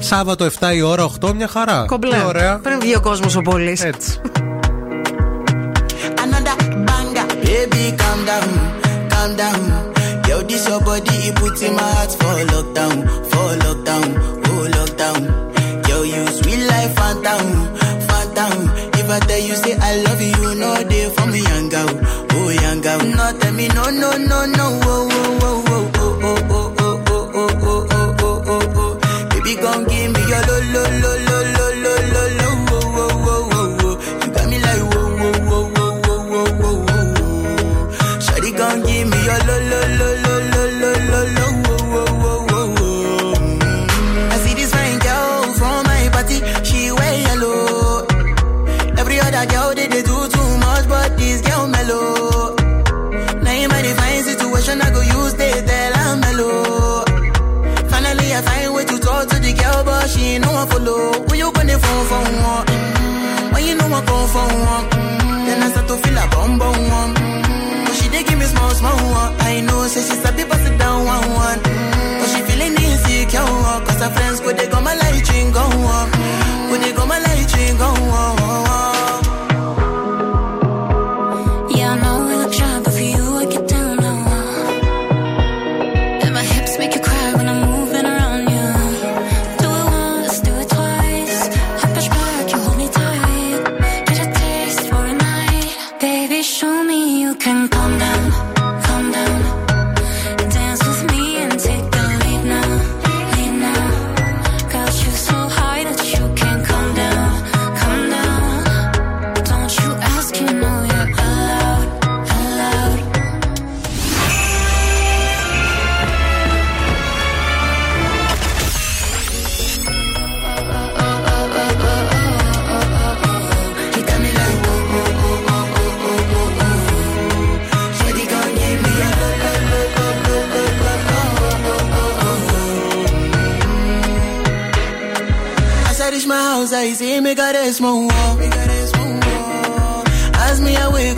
Σάββατο 7 η ώρα, 8 μια χαρά. Κομπλέ. Τι ωραία. Πριν βγει ο κόσμο ο πόλη. Έτσι. Another banger, baby, calm down, calm down. Yo, this your body, it puts in my heart for lockdown, for lockdown, oh lockdown. Yo, you sweet life, phantom, phantom. If I tell you say I love you, you know they for me, young girl, oh young girl. No, tell me no, no, no, no, oh, oh, oh, oh, oh, I come for one? Then I start to feel a bum bum one. But she dey give me small small one. I know, say she's a people sit down one one. But she feeling insecure, cause her friends go they go my light y si me cares, mo, me cares, mo, awake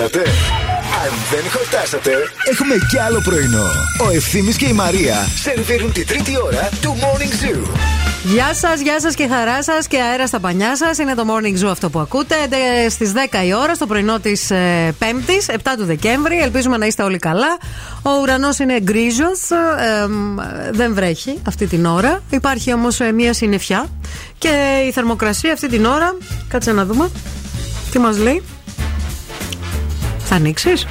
Χορτάσατε; Αν δεν χορτάσατε, έχουμε κι άλλο πρωινό. Ο Ευθύμης και η Μαρία σερβίρουν τη τρίτη ώρα του Morning Zoo. Γεια σας, γεια σας και χαρά σας και αέρα στα πανιά σας. Είναι το morning zoo αυτό που ακούτε. Στις 10 η ώρα, στο πρωινό της Πέμπτης, 7 του Δεκέμβρη. Ελπίζουμε να είστε όλοι καλά. Ο ουρανός είναι γκρίζος. δεν βρέχει αυτή την ώρα. Υπάρχει όμως μία συννεφιά. Και η θερμοκρασία αυτή την ώρα. Κάτσε να δούμε. Τι μας λέει; Θα ανοίξεις;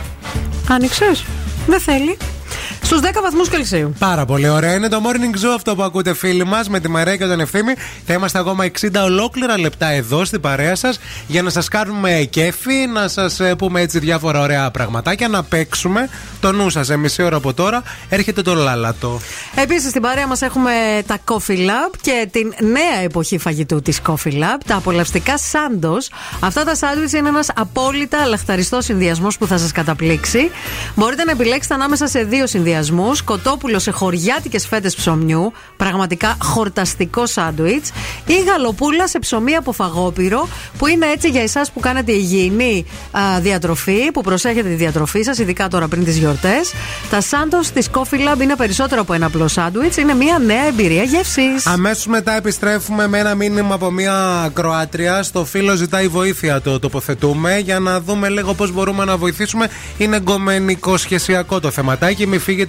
Άνοιξες; Δεν θέλει. Στους 10 βαθμούς Κελσίου. Πάρα πολύ ωραία. Είναι το morning zoo αυτό που ακούτε, φίλοι μας, με τη Μαρία και τον Ευθύμη. Θα είμαστε ακόμα 60 ολόκληρα λεπτά εδώ στην παρέα σας για να σας κάνουμε κέφι, να σας πούμε έτσι διάφορα ωραία πραγματάκια, να παίξουμε το νου σας. Σε μισή ώρα από τώρα έρχεται το λάλατο. Επίσης στην παρέα μας έχουμε τα Coffee Lab και την νέα εποχή φαγητού της Coffee Lab, τα απολαυστικά σάντο. Αυτά τα σάντουιτς είναι ένας απόλυτα λαχταριστός συνδυασμός που θα σας καταπλήξει. Μπορείτε να επιλέξετε ανάμεσα σε δύο συνδυασμού. Κοτόπουλος σε χωριάτικες φέτες ψωμιού, πραγματικά χορταστικό σάντουιτς. Ή γαλοπούλα σε ψωμί από φαγόπυρο, που είναι έτσι για εσάς που κάνετε υγιεινή α, διατροφή, που προσέχετε τη διατροφή σας, ειδικά τώρα πριν τις γιορτές. Τα σάντο της Coffee Lab είναι περισσότερο από ένα απλό σάντουιτς, είναι μια νέα εμπειρία γεύσης. Αμέσως μετά επιστρέφουμε με ένα μήνυμα από μια Κροάτρια. Στο φίλο ζητάει βοήθεια το τοποθετούμε για να δούμε λίγο πώς μπορούμε να βοηθήσουμε. Είναι εγκομενικό σχεσιακό το θεματάκι. Μην φύγετε,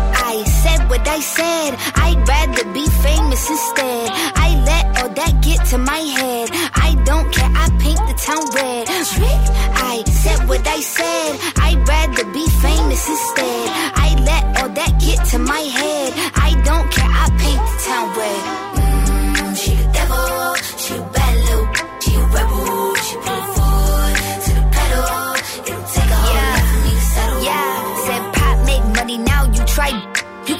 said what I said. I'd rather be famous instead. I let all that get to my head. I don't care, I paint the town red. I said what I said. I'd rather be famous instead. I let all that get to my head. I don't care, I paint the town red. Mm, she devil, she a bad little, she a rebel, she to the pedal. It'll take yeah. Yeah, said pop make money now, you try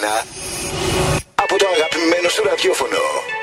Χριστούγεννα από το αγαπημένο σου ραδιόφωνο.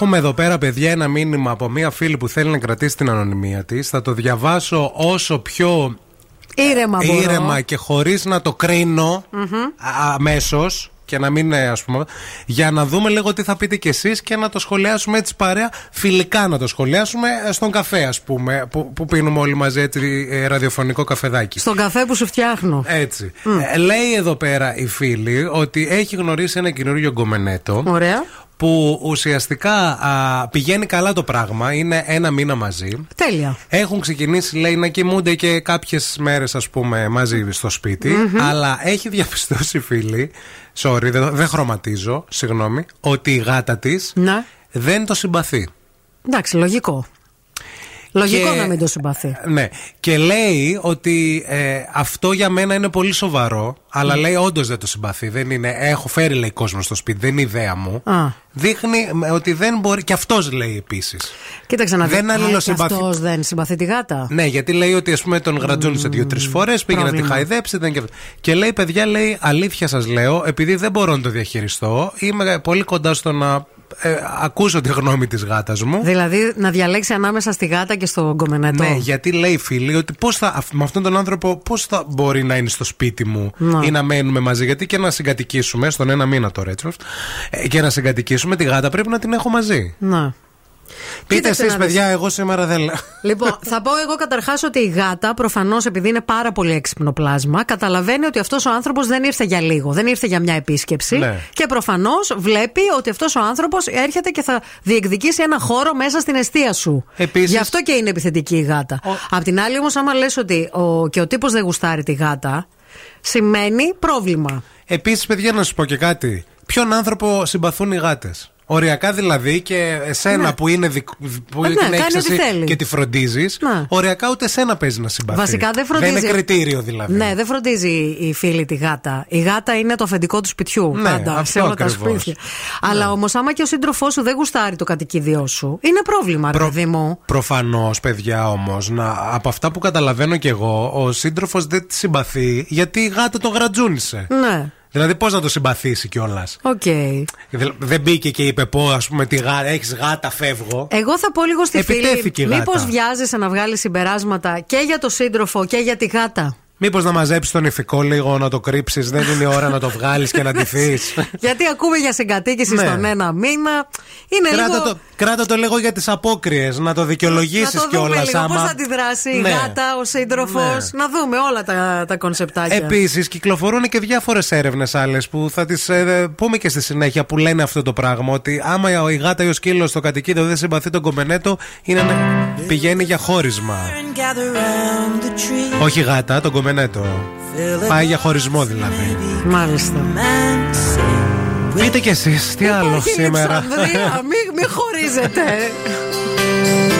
Έχουμε εδώ πέρα, παιδιά, ένα μήνυμα από μία φίλη που θέλει να κρατήσει την ανωνυμία της. Θα το διαβάσω όσο πιο Ήρεμα μπορώ. ήρεμα και χωρίς να το κρίνω Μμμ. αμέσως και να μην ε, ας πούμε για να δούμε λίγο τι θα πείτε κι εσείς και να το σχολιάσουμε έτσι παρέα φιλικά να το σχολιάσουμε ε, στον καφέ ας πούμε που, που πίνουμε όλοι μαζί έτσι ε, ραδιοφωνικό καφεδάκι Στον καφέ που σου φτιάχνω. έτσι. Ε, λέει εδώ πέρα η φίλη ότι έχει γνωρίσει ένα καινούριο γκομενέτο. Ωραία. Που ουσιαστικά α, πηγαίνει καλά το πράγμα. Είναι ένα μήνα μαζί. Τέλεια. Έχουν ξεκινήσει, λέει, να κοιμούνται και κάποιες μέρες, ας πούμε, μαζί στο σπιτι Μμμ. Αλλά έχει διαπιστώσει η φίλη, sorry, δεν, δεν χρωματίζω, συγγνώμη, ότι η γάτα της Ναι. δεν το συμπαθεί. Εντάξει, λογικό. Λογικό Και- να μην το συμπαθεί. Ναι. Και λέει ότι ε, αυτό για μένα είναι πολύ σοβαρό. Αλλά λέει όντως δεν το συμπαθεί. Δεν είναι, έχω φέρει λέει κόσμο στο σπίτι, δεν είναι ιδέα μου. Α. Δείχνει ε, ότι δεν μπορεί. Και αυτός λέει επίσης. Κοίταξε να δει. Δεν αλληλοσυμπαθεί. Αυτός δεν συμπαθεί τη γάτα. Ναι, γιατί λέει ότι ας πούμε τον γρατζούνισε δύο-τρεις φορές, πήγε να τη πρόβλημα. χαϊδέψει. Δεν και... αυτό. και λέει, παιδιά, λέει, αλήθεια σας λέω, επειδή δεν μπορώ να το διαχειριστώ, είμαι πολύ κοντά στο να ε, ακούσω τη γνώμη της γάτας μου. Δηλαδή να διαλέξει ανάμεσα στη γάτα και στο γκομενέτο. Ναι, γιατί λέει η φίλη ότι πώς θα, αυ- με αυτόν τον άνθρωπο πώς θα μπορεί να είναι στο σπίτι μου Να. ή να μένουμε μαζί. Γιατί και να συγκατοικήσουμε, στον ένα μήνα τώρα έτσι, ε, και να συγκατοικήσουμε τη γάτα πρέπει να την έχω μαζί. Να. Πείτε Κοίταξε εσείς, να δεις. παιδιά, εγώ σήμερα δεν λέω. Λοιπόν, θα πω εγώ καταρχάς ότι η γάτα, προφανώς επειδή είναι πάρα πολύ έξυπνο πλάσμα, καταλαβαίνει ότι αυτός ο άνθρωπος δεν ήρθε για λίγο, δεν ήρθε για μια επίσκεψη. Ναι. Και προφανώς βλέπει ότι αυτός ο άνθρωπος έρχεται και θα διεκδικήσει ένα χώρο μέσα στην αιστεία σου. Επίσης- Γι' αυτό και είναι επιθετική η γάτα. Απ' την άλλη, όμως, άμα λες ότι ο, και ο τύπος δεν γουστάρει τη γάτα, σημαίνει πρόβλημα. Επίσης, παιδιά, να σου πω και κάτι. Ποιον άνθρωπο συμπαθούν οι γάτες; Οριακά δηλαδή και εσένα Ναι. που είναι δικ... που Ε, ναι, την κάνει έχεις ό,τι εσύ θέλει. και τη φροντίζεις. Ναι. Οριακά ούτε εσένα παίζει να συμπαθεί. Βασικά δεν φροντίζει. Δεν είναι κριτήριο δηλαδή. Ναι, δεν φροντίζει η φίλη τη γάτα. Η γάτα είναι το αφεντικό του σπιτιού. Ναι, πάντα, αυτό σε όλα ακριβώς. τα σπίτια. Αλλά όμως, άμα και ο σύντροφός σου δεν γουστάρει το κατοικίδιό σου, είναι πρόβλημα, ρε παιδί μου. Προφανώς, παιδιά όμως, από αυτά που καταλαβαίνω κι εγώ, ο σύντροφος δεν τη συμπαθεί γιατί η γάτα το γρατζούνισε. Ναι. Δηλαδή, πώς να το συμπαθήσει κιόλας; Οκ. Δεν μπήκε και είπε πω, ας πούμε, τη γάτα, έχεις γάτα, φεύγω. Εγώ θα πω λίγο στη Επιτέθηκε η φίλη. γάτα. Μήπως βιάζεσαι να βγάλεις συμπεράσματα και για το σύντροφο και για τη γάτα; Μήπως να μαζέψεις τον ηφικό λίγο, να το κρύψεις, δεν είναι η ώρα να το βγάλεις και να ντυθείς. Γιατί ακούμε για συγκατοίκηση Ναι. στον ένα μήνα. Είναι Κράτα λίγο. το, κράτα το λίγο για τις απόκριες, να το δικαιολογήσεις να το δούμε κιόλας. λίγο πώς θα αντιδράσει η Ναι. γάτα, ο σύντροφος. Ναι. Να δούμε όλα τα, τα κονσεπτάκια. Επίσης, κυκλοφορούν και διάφορες έρευνες άλλες που θα τις πούμε και στη συνέχεια που λένε αυτό το πράγμα. Ότι άμα η γάτα ή ο σκύλος στο κατοικίδιο δεν συμπαθεί τον κομμενέτο, είναι να πηγαίνει για χώρισμα. Gather round the tree. Όχι γάτα, τον κομμενέτο. Πάει για χωρισμό δηλαδή. Μάλιστα. Πείτε κι εσείς, τι άλλο Υπάρχει σήμερα. Λεξανδρία, μην, μην χωρίζετε.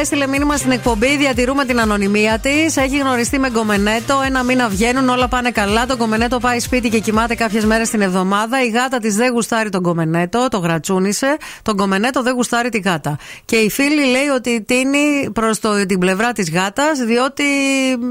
έστειλε μήνυμα στην εκπομπή. Διατηρούμε την ανωνυμία της. Έχει γνωριστεί με γκομενέτο. Ένα μήνα βγαίνουν, όλα πάνε καλά. Το γκομενέτο πάει σπίτι και κοιμάται κάποιες μέρες την εβδομάδα. Η γάτα της δεν γουστάρει τον γκομενέτο, το γρατσούνισε. Το γκομενέτο δεν γουστάρει τη γάτα. Και η φίλη λέει ότι τίνει προς την πλευρά της γάτας, διότι μ,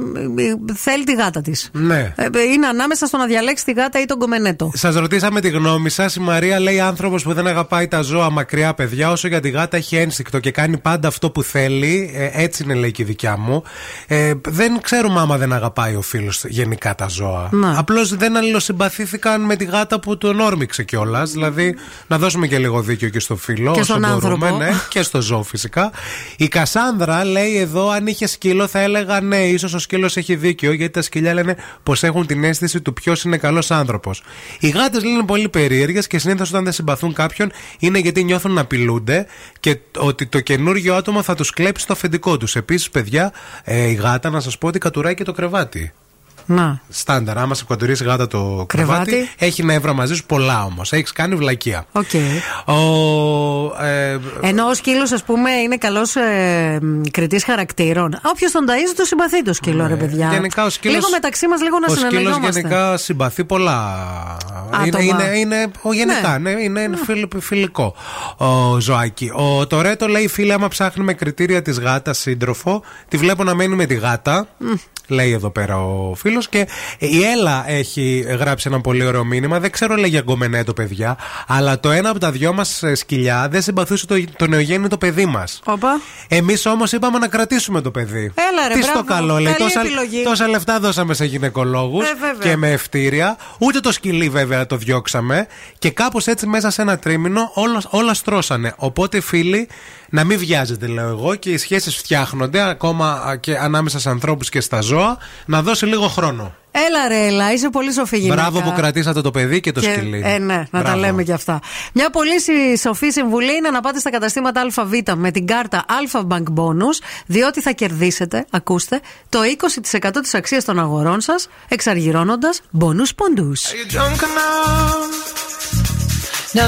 θέλει τη γάτα της. Ναι. Είναι ανάμεσα στο να διαλέξει τη γάτα ή τον γκομενέτο. Σας ρωτήσαμε τη γνώμη σας. Η Μαρία λέει άνθρωπος που δεν αγαπάει τα ζώα μακριά παιδιά, όσο για τη γάτα έχει ένστικτο και κάνει πάντα αυτό που θέλει. Ε, έτσι είναι λέει και η δικιά μου. Ε, δεν ξέρουμε άμα δεν αγαπάει ο φίλος γενικά τα ζώα. Ναι. Απλώς δεν αλληλοσυμπαθήθηκαν με τη γάτα που τον όρμηξε κιόλας. Δηλαδή, να δώσουμε και λίγο δίκιο και στο φίλο. Και όσο στον μπορούμε, άνθρωπο. ναι, και στο ζώο φυσικά. Η Κασάνδρα λέει εδώ, αν είχε σκύλο, θα έλεγα ναι, ίσως ο σκύλος έχει δίκιο, γιατί τα σκυλιά λένε πως έχουν την αίσθηση του ποιος είναι καλός άνθρωπος. Οι γάτες λένε πολύ περίεργες και συνήθως όταν δεν συμπαθούν κάποιον είναι γιατί νιώθουν να απειλούνται και ότι το καινούργιο άτομο θα τους κλέψει το αφεντικό τους. Επίσης, παιδιά, ε, η γάτα να σας πω ότι κατουράει και το κρεβάτι. Να. Στάνταρ, άμα σε κατουρίσει γάτα το κρεβάτι, Κρεβάτι. έχει νεύρα μαζί σου πολλά όμως. Έχεις κάνει βλακεία. Οκ. Ο, ε, Ενώ ο σκύλος, ας πούμε, είναι καλός ε, κριτής χαρακτήρων. Όποιος τον ταΐζει, το συμπαθεί το σκύλο, ρε παιδιά. Ναι. Γενικά ο σκύλος- Λίγο μεταξύ μας, λίγο να ο σκύλος συνεννοιόμαστε. γενικά συμπαθεί πολλά. Είναι, Άτομα. είναι, είναι, ο, γενικά, ναι. είναι φιλ- φιλικό ο ζωάκι. Ο Τωρέτο λέει: Φίλε, άμα ψάχνει με κριτήρια της γάτας σύντροφο, τη βλέπω να μένει με τη γάτα. Λέει εδώ πέρα ο φίλος. Και η Έλα έχει γράψει ένα πολύ ωραίο μήνυμα. Δεν ξέρω, λέει για γκομενέτο, παιδιά. Αλλά το ένα από τα δυο μας σκυλιά δεν συμπαθούσε το, το νεογέννητο παιδί μας. Όπα. Εμείς όμως είπαμε να κρατήσουμε το παιδί. Έλα, ρε, Τι στο μπράβο. καλό, λέει. Καλή Τόσα, επιλογή. τόσα λεφτά δώσαμε σε γυναικολόγους Ε, βέβαια. και με ευτήρια. Ούτε το σκυλί, βέβαια, το διώξαμε. Και κάπως έτσι μέσα σε ένα τρίμηνο όλα, όλα στρώσανε. Οπότε, φίλοι, να μην βιάζετε, λέω εγώ, και οι σχέσεις φτιάχνονται ακόμα α, και ανάμεσα σε ανθρώπους και στα ζώα. Να δώσει λίγο χρόνο. Έλα ρε, έλα, είσαι πολύ σοφή γυναίκα. Μπράβο που κρατήσατε το παιδί και το Και- σκυλί. Ε, ναι, να τα Μπράβο. λέμε και αυτά. Μια πολύ συ- σοφή συμβουλή είναι να πάτε στα καταστήματα ΑΒ με την κάρτα Alpha Bank Bonus, διότι θα κερδίσετε, ακούστε, το 20% της αξίας των αγορών σας, εξαργυρώνοντας bonus πόντους. Are you drunk enough; Now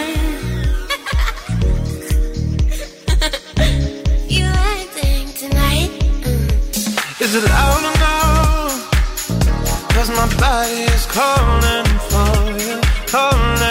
Is it loud no? Cause my body is calling for you, calling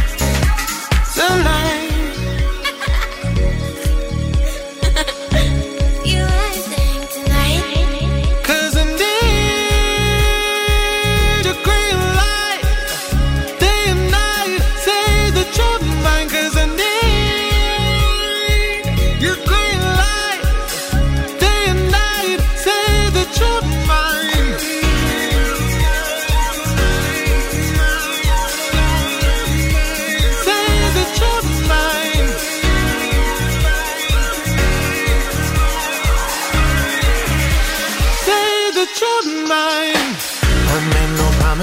the night.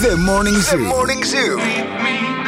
The Morning Zoo. The Morning Zoo.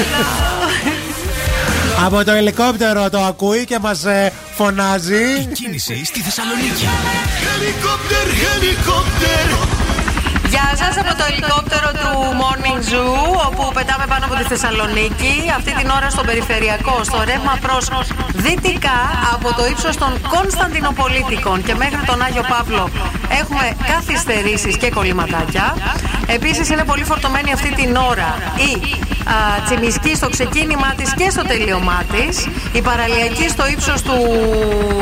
Από το ελικόπτερο το ακούει και μας ε, φωνάζει. Κίνηση στη Θεσσαλονίκη. Helicopter, helicopter. Γεια σας από το ελικόπτερο του Morning Zoo, όπου πετάμε πάνω από τη Θεσσαλονίκη. Αυτή την ώρα στο περιφερειακό, στο ρεύμα προς δυτικά από το ύψος των Κωνσταντινοπολίτικων και μέχρι τον Άγιο Παύλο έχουμε καθυστερήσεις και κολληματάκια. Επίσης είναι πολύ φορτωμένη αυτή την ώρα η α, Τσιμισκή στο ξεκίνημά της και στο τελείωμά της. Η παραλιακή στο ύψος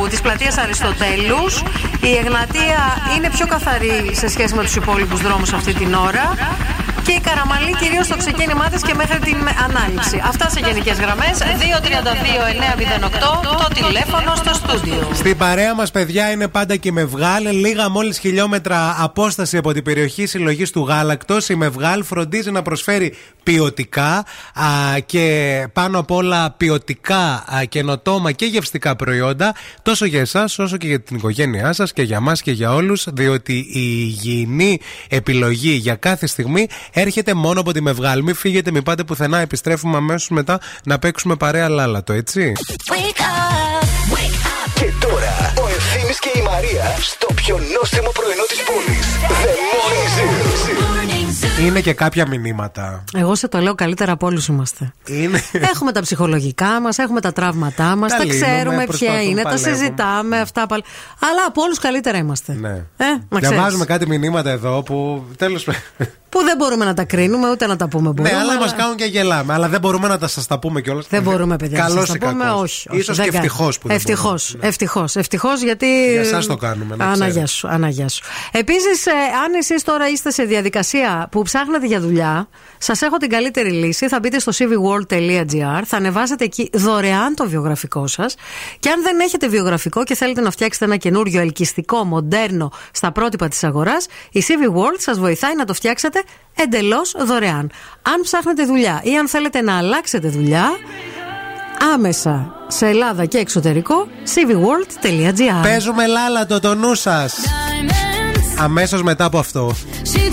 της πλατείας Αριστοτέλους. Η Εγνατία είναι πιο καθαρή σε σχέση με τους υπόλοιπους δρόμους αυτή την ώρα. Και η Καραμαλή κυρίως στο ξεκίνημά της και μέχρι την ανάληψη. Αυτά σε γενικές γραμμές. 232-908 το τηλέφωνο στο στούντιο. Στην παρέα μας, παιδιά, είναι πάντα και η Μευγάλ. Λίγα μόλις χιλιόμετρα απόσταση από την περιοχή συλλογής του γάλακτος. Η Μευγάλ φροντίζει να προσφέρει ποιοτικά α, και πάνω απ' όλα ποιοτικά, α, καινοτόμα και γευστικά προϊόντα τόσο για εσάς όσο και για την οικογένειά σας και για μας και για όλους. Διότι η υγιεινή επιλογή για κάθε στιγμή έρχεται μόνο από τη Μευγάλ. Μην φύγετε, μην πάτε πουθενά. Επιστρέφουμε αμέσως μετά να παίξουμε παρέα λάλατο, έτσι. Και τώρα ο Ευθύνη και η Μαρία στο πιο νόστιμο πρωινό της πόλης. The Morning Zoo. Είναι και κάποια μηνύματα. Εγώ σε το λέω καλύτερα από όλους είμαστε. Είναι. Έχουμε τα ψυχολογικά μας, έχουμε τα τραύματά μας, Τα τα λύνουμε, ξέρουμε ποια προσπαθούμε, είναι, τα παλεύουμε. συζητάμε αυτά. πάλι. Αλλά από όλους καλύτερα είμαστε. Ναι. Ε, να ξέρεις. Διαβάζουμε κάτι μηνύματα εδώ που τέλος Που δεν μπορούμε να τα κρίνουμε ούτε να τα πούμε. Ναι, Μπορούμε, αλλά μας κάνουν και γελάμε. Αλλά δεν μπορούμε να τα σας τα πούμε κιόλας. Δεν μπορούμε, παιδιά. Καλό να ή σας τα πούμε, κακός. όχι. όχι Ίσως δεν και κάνει. ευτυχώς που δεν Ευτυχώς. μπορούμε. Ευτυχώς. Ευτυχώς γιατί. Για εσάς το κάνουμε, να Αναγιά ξέρετε. σου. Αναγιά σου. Επίσης, αν εσείς τώρα είστε σε διαδικασία που ψάχνετε για δουλειά, σας έχω την καλύτερη λύση. Θα μπείτε στο cvworld.gr, θα ανεβάσετε εκεί δωρεάν το βιογραφικό σας. Και αν δεν έχετε βιογραφικό και θέλετε να φτιάξετε ένα καινούριο ελκυστικό, μοντέρνο στα πρότυπα της αγοράς, η CV World σας βοηθάει να το φτιάξετε εντελώς δωρεάν. Αν ψάχνετε δουλειά ή αν θέλετε να αλλάξετε δουλειά, άμεσα σε Ελλάδα και εξωτερικό cvworld.gr Παίζουμε λάλατο το νου σας. Αμέσως μετά από αυτό. She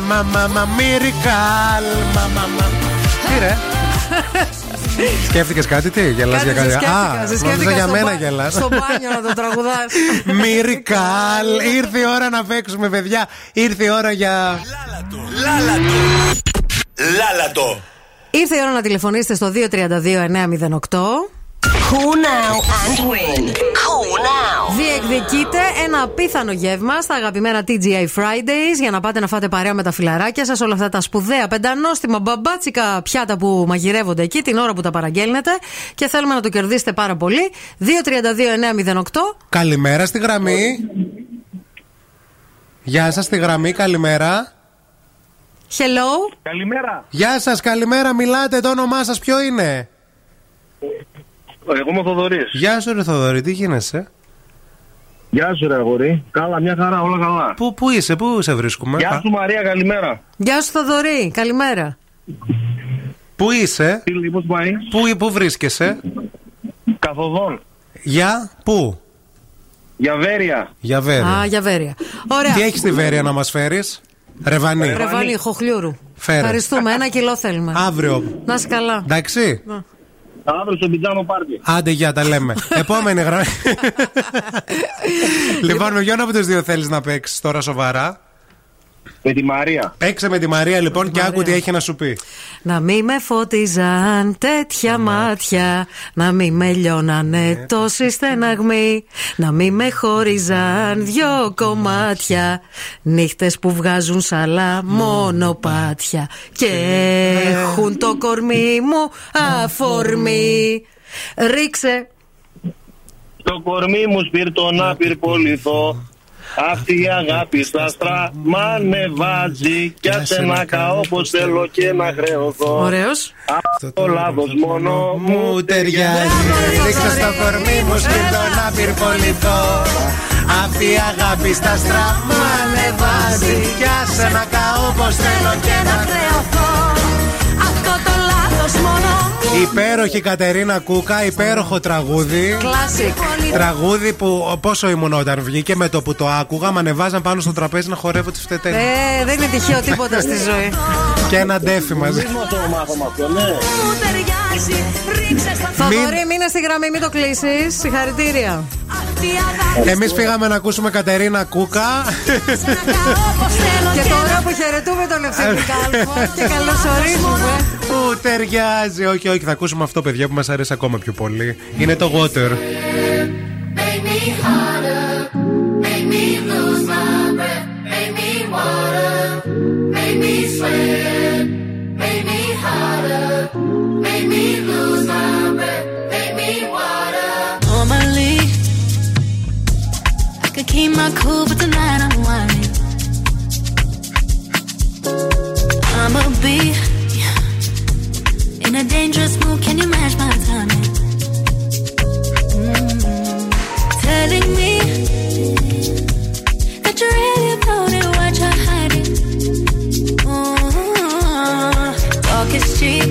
μαμά, μαμά, μυρικάλ. Μαμά, μαμά. Τι ρε; Σκέφτηκες κάτι, τι, γελάς για κάτι. σε σκέφτηκα, Α, σε νόμιζα σκέφτηκα για στο μένα μπα- γελάς. Στο μπάνιο να το τραγουδάς. Μυρικάλ. Ήρθε η ώρα να παίξουμε, παιδιά. Ήρθε η ώρα για. Λάλατο. Ήρθε η ώρα να τηλεφωνήσετε στο 232-908. Call now and win. Call now. Διεκδικείτε ένα απίθανο γεύμα στα αγαπημένα TGI Fridays για να πάτε να φάτε παρέα με τα φιλαράκια σας. Όλα αυτά τα σπουδαία, πεντανόστιμα, μπαμπάτσικα πιάτα που μαγειρεύονται εκεί την ώρα που τα παραγγέλνετε. Και θέλουμε να το κερδίσετε πάρα πολύ. 232-908. Καλημέρα στη γραμμή. Γεια σας στη γραμμή, καλημέρα. Hello. Καλημέρα. Γεια σας, καλημέρα, μιλάτε, το όνομά σας ποιο είναι; Εγώ είμαι ο Θοδωρής. Γεια σου ρε Θοδωρή, τι γίνεσαι; Γεια σου, ρε αγόρι. Καλά, μια χαρά, όλα καλά. Πού, πού είσαι, πού σε βρίσκουμε. Γεια σου, Μαρία, καλημέρα. Γεια σου Θοδωρή, καλημέρα. Πού είσαι, Τι πώς πάει; πού, πού βρίσκεσαι; Καθοδόν. Για, πού; Για Βέρεια. Για Βέρεια. Α, για Βέρεια. Ωραία. Τι έχεις στη Βέρεια να μας φέρεις; Ρεβανί. Ρεβανί, χοχλιούρου. Φέρε. Ευχαριστούμε. Ένα κιλό θέλουμε. Αύριο. Να είσαι καλά. Εντάξει. Αύριο στο πιτζάμο πάρτι. Άντε, για τα λέμε. Επόμενη γραμμή. λοιπόν, με ποιον από τους δύο θέλεις να παίξεις τώρα σοβαρά; Με τη Μαρία. Παίξε με τη Μαρία λοιπόν και άκου τι έχει να σου πει. Να μη με φώτιζαν τέτοια μάτια Να μη με λιώνανε τόσοι στεναγμοί Να μη με χώριζαν δυο κομμάτια Νύχτες που βγάζουν σαλά μονοπάτια Και έχουν το κορμί μου αφορμή Ρίξε. Το κορμί μου σπίρτο να πυρπολιθώ. Αυτή η αγάπη στα άστρα μ' ανεβάζει Κι άσε να καώ πως θέλω και να χρεωθώ. Ωραίος. Αυτό λάθος μόνο μου Μου ταιριάζει. Ρίξε στο κορμί μου σπίρτο να πυρπολιθώ. Αυτή η αγάπη στα στραμμά ανεβάζει. Κι άσε να καώ πως θέλω και να χρεωθώ. Αυτό το λάθος μόνο μου Υπέροχη Κατερίνα Κούκα, υπέροχο τραγούδι. Classic Τραγούδι που πόσο ήμουν όταν βγήκε με το που το άκουγα, με ανεβάζαν πάνω στο τραπέζι να χορεύω τις φτετές. Ε, δεν είναι τυχαίο τίποτα στη ζωή Και ένα ντέφι μαζί. Μα το μάθαμε αυτό, ναι. Θοδωρή, μείνε στη γραμμή, μην το κλείσεις. Συγχαρητήρια. Εμείς φύγαμε να ακούσουμε Κατερίνα Κούκα. Και τώρα που χαιρετούμε τον Ευθύνη Κάλφο και καλωσορίζουμε. Που ταιριάζει. Όχι, όχι, θα ακούσουμε αυτό, παιδιά, που μας αρέσει ακόμα πιο πολύ. Είναι το Water. Make me harder, make me lose my breath, make me water, make me sweat, make me harder, make me lose my breath, make me water. Normally, I keep my cool, but tonight I'm whining. I'ma be in a dangerous mood. Can you match my timing? Mm. Telling me that you're really it, you're hiding. Mm. Talk is cheap,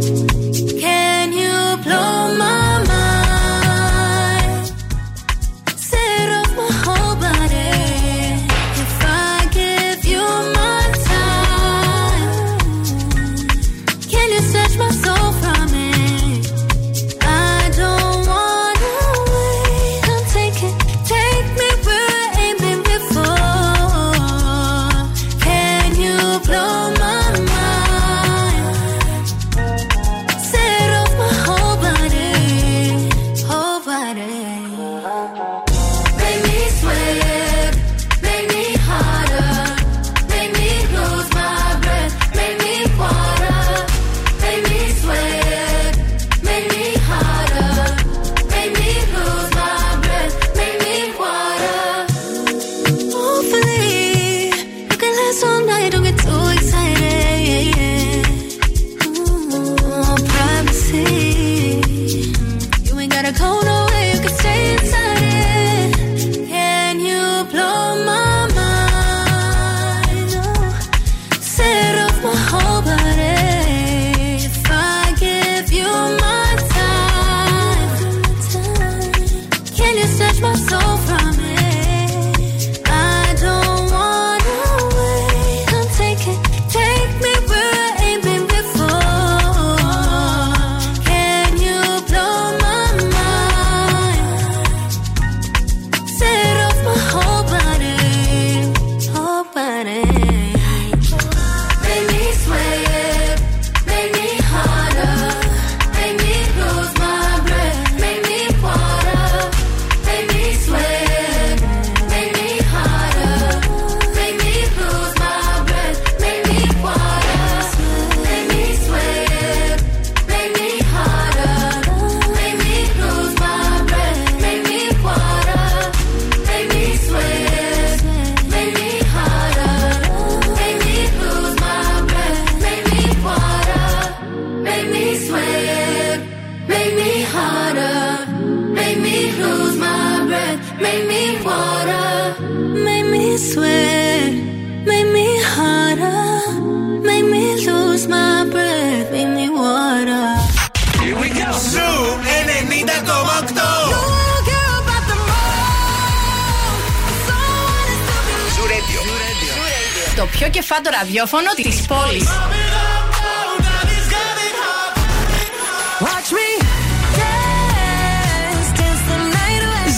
και φάντο ραδιόφωνο της πόλης.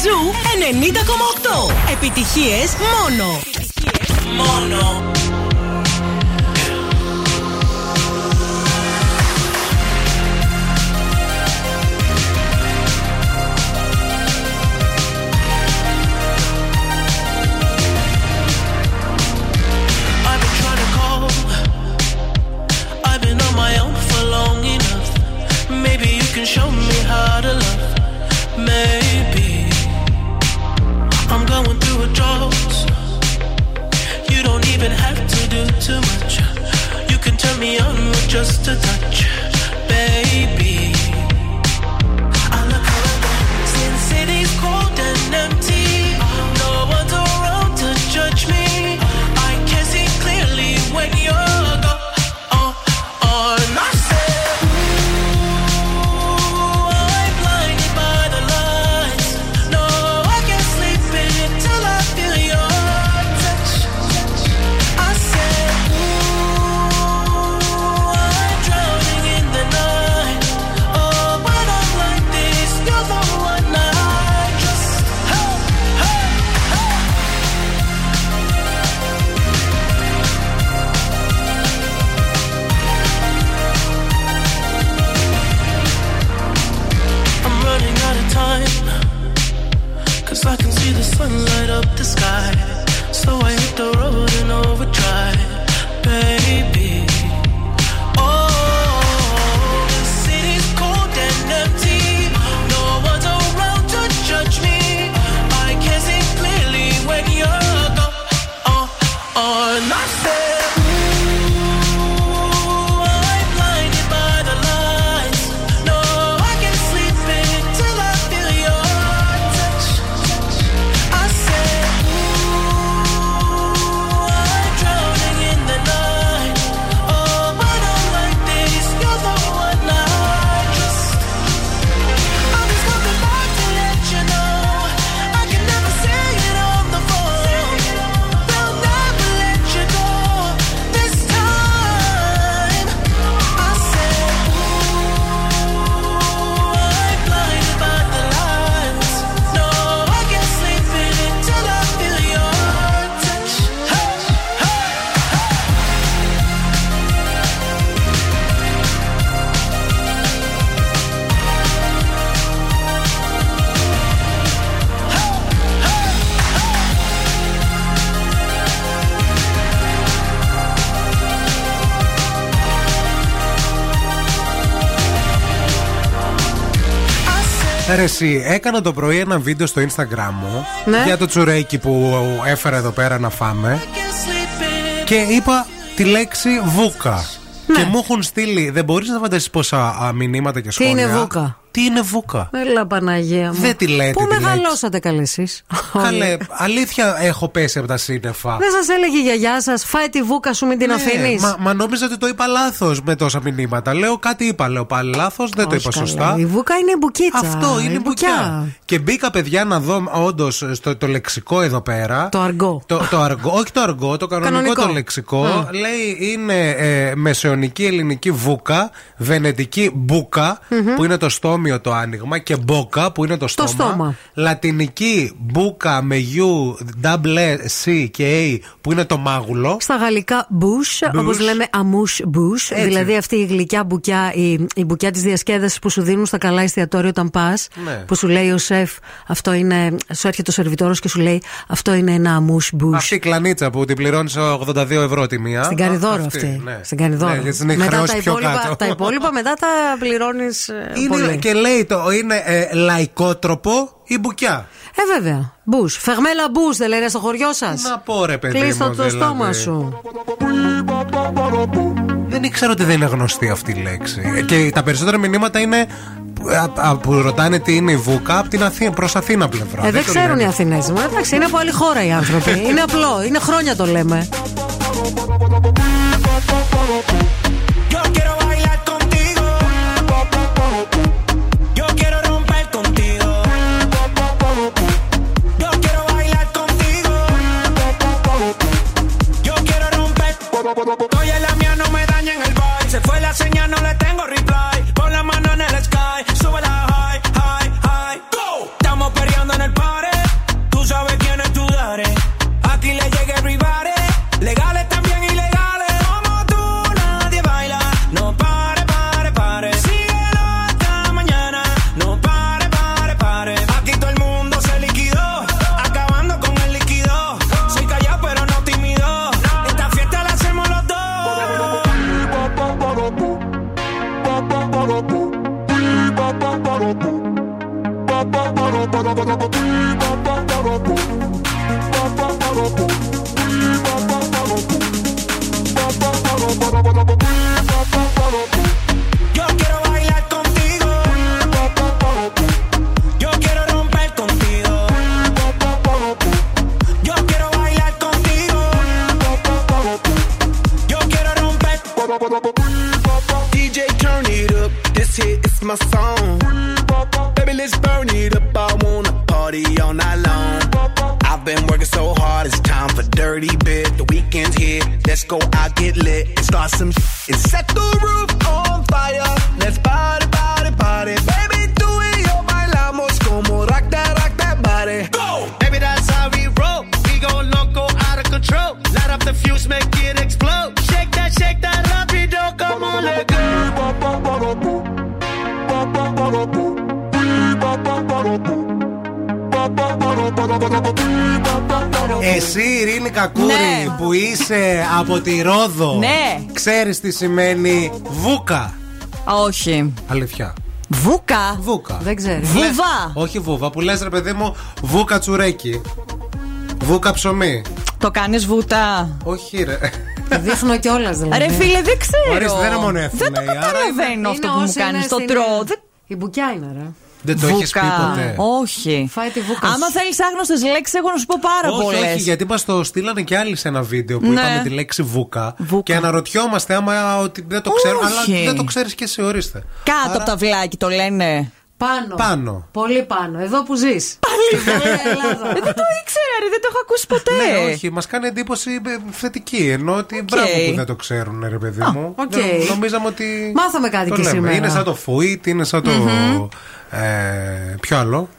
Ζου 90,8 Επιτυχίες μόνο. Επιτυχίες μόνο. can show me how to love. Maybe I'm going through a drought. You don't even have to do too much. You can turn me on with just a touch, baby. I look around, since it is cold and empty. εσύ, έκανα το πρωί ένα βίντεο στο Instagram μου ναι. για το τσουρέκι που έφερα εδώ πέρα να φάμε. Και είπα τη λέξη βούκα. Ναι. Και μου έχουν στείλει, δεν μπορείς να φανταστείς πόσα μηνύματα και σχόλια. Τι είναι βούκα; Τι είναι βούκα; Έλα Παναγία μου. Δεν τη λέτε Πού τη λέξη. μεγαλώσατε καλέ εσείς; Καλέ, αλήθεια έχω πέσει από τα σύννεφα. Δεν σας έλεγε η γιαγιά σας, φάει τη βούκα σου, μην την Ναι, αφήνεις; Μα, μα νόμιζα ότι το είπα λάθος με τόσα μηνύματα. Λέω κάτι είπα, λέω πάλι λάθος, δεν το είπα σωστά. Η βούκα είναι η μπουκίτσα. Αυτό είναι η η μπουκιά. Και μπήκα, παιδιά, να δω όντως στο το λεξικό εδώ πέρα. Το αργό. Το, το αργό, όχι το αργό, το κανονικό, Κανονικό. το λεξικό. Α. Λέει είναι ε, μεσαιωνική ελληνική βούκα, βενετική μπούκα, που είναι το στόμιο το άνοιγμα, και μπόκα, που είναι το στόμα. στόμα. Λατινική μπούκα με U, double C και A, που είναι το μάγουλο. Στα γαλλικά bush, Bush. όπως λέμε amouche bush, Έτσι. δηλαδή αυτή η γλυκιά μπουκιά, η, η μπουκιά της διασκέδασης που σου δίνουν στα καλά εστιατόρια όταν πας, Ναι. που σου λέει ο σεφ, αυτό είναι. Σου έρχεται ο σερβιτόρος και σου λέει, Αυτό είναι ένα amouche bush. Αυτή η κλανίτσα που την πληρώνεις 82 ευρώ τη μία. Στην Καριδόρο αυτή. ναι. Στην Καριδόρο. Ναι, γιατί την έχει μετά χρεώσει τα πιο υπόλοιπα, κάτω. τα υπόλοιπα μετά τα πληρώνεις Είναι, πολύ. και λέει το είναι ε, λαϊκότροπο η μπουκιά; Ε, βέβαια. Μπούς. Φεγμέλα μπούς δεν λένε στο χωριό σας. Να πω ρε παιδί Κλείστο μου, το δηλαδή. στόμα σου. Δεν ήξερα ότι δεν είναι γνωστή αυτή η λέξη. Ε, Και τα περισσότερα μηνύματα είναι που- α- α- που ρωτάνε τι είναι η Βούκα από την Αθήνα, προς Αθήνα πλευρά. Ε, δεν το ξέρουν λένε. οι Αθηνές. Μα εντάξει, είναι από άλλη χώρα οι άνθρωποι. είναι απλό. Είναι χρόνια το λέμε. Ναι. ξέρεις τι σημαίνει βούκα. Όχι. Αλήθεια. Βούκα; Βούκα. Δεν ξέρεις. Βούβα. Όχι βούβα, που λες ρε παιδί μου, βούκα τσουρέκι. Βούκα ψωμί. Το κάνεις βούτα; Όχι ρε. Δείχνω κιόλας δηλαδή. Ρε φίλε, δεν ξέρω. Ορίστε, δεν είναι μόνο Εύθυνα, Δεν το η Άρα καταλαβαίνω αυτό που μου όσοι κάνεις. είναι Το στην- τρώω. Δεν- Η μπουκιά είναι, ρε. Δεν το έχεις πει ποτέ. Όχι. Φάει τη βούκα Άμα σου. θέλεις άγνωστες λέξεις, έχω να σου πω πάρα όχι, πολλές. όχι, γιατί μας το στείλανε και άλλοι σε ένα βίντεο που Ναι. είπαμε τη λέξη βούκα. Και αναρωτιόμαστε άμα ότι δεν το ξέρω. Όχι. Αλλά δεν το ξέρεις και εσύ, ορίστε. Κάτω από τ' αυλάκι το λένε. Πάνω. Πάνω. Πολύ πάνω. Εδώ που ζεις. Πάλι Ε, Δεν το ήξερα, ρε, δεν το έχω ακούσει ποτέ. Ναι, όχι, μας κάνει εντύπωση ε, θετική. Ενώ ότι μπράβο που δεν το ξέρουν, ρε παιδί μου. οκ. Δεν- Νομίζαμε ότι. Μάθαμε κάτι το και λέμε. σήμερα. Είναι σαν το φουίτ, είναι σαν το. Μμμ. Ε, ποιο άλλο;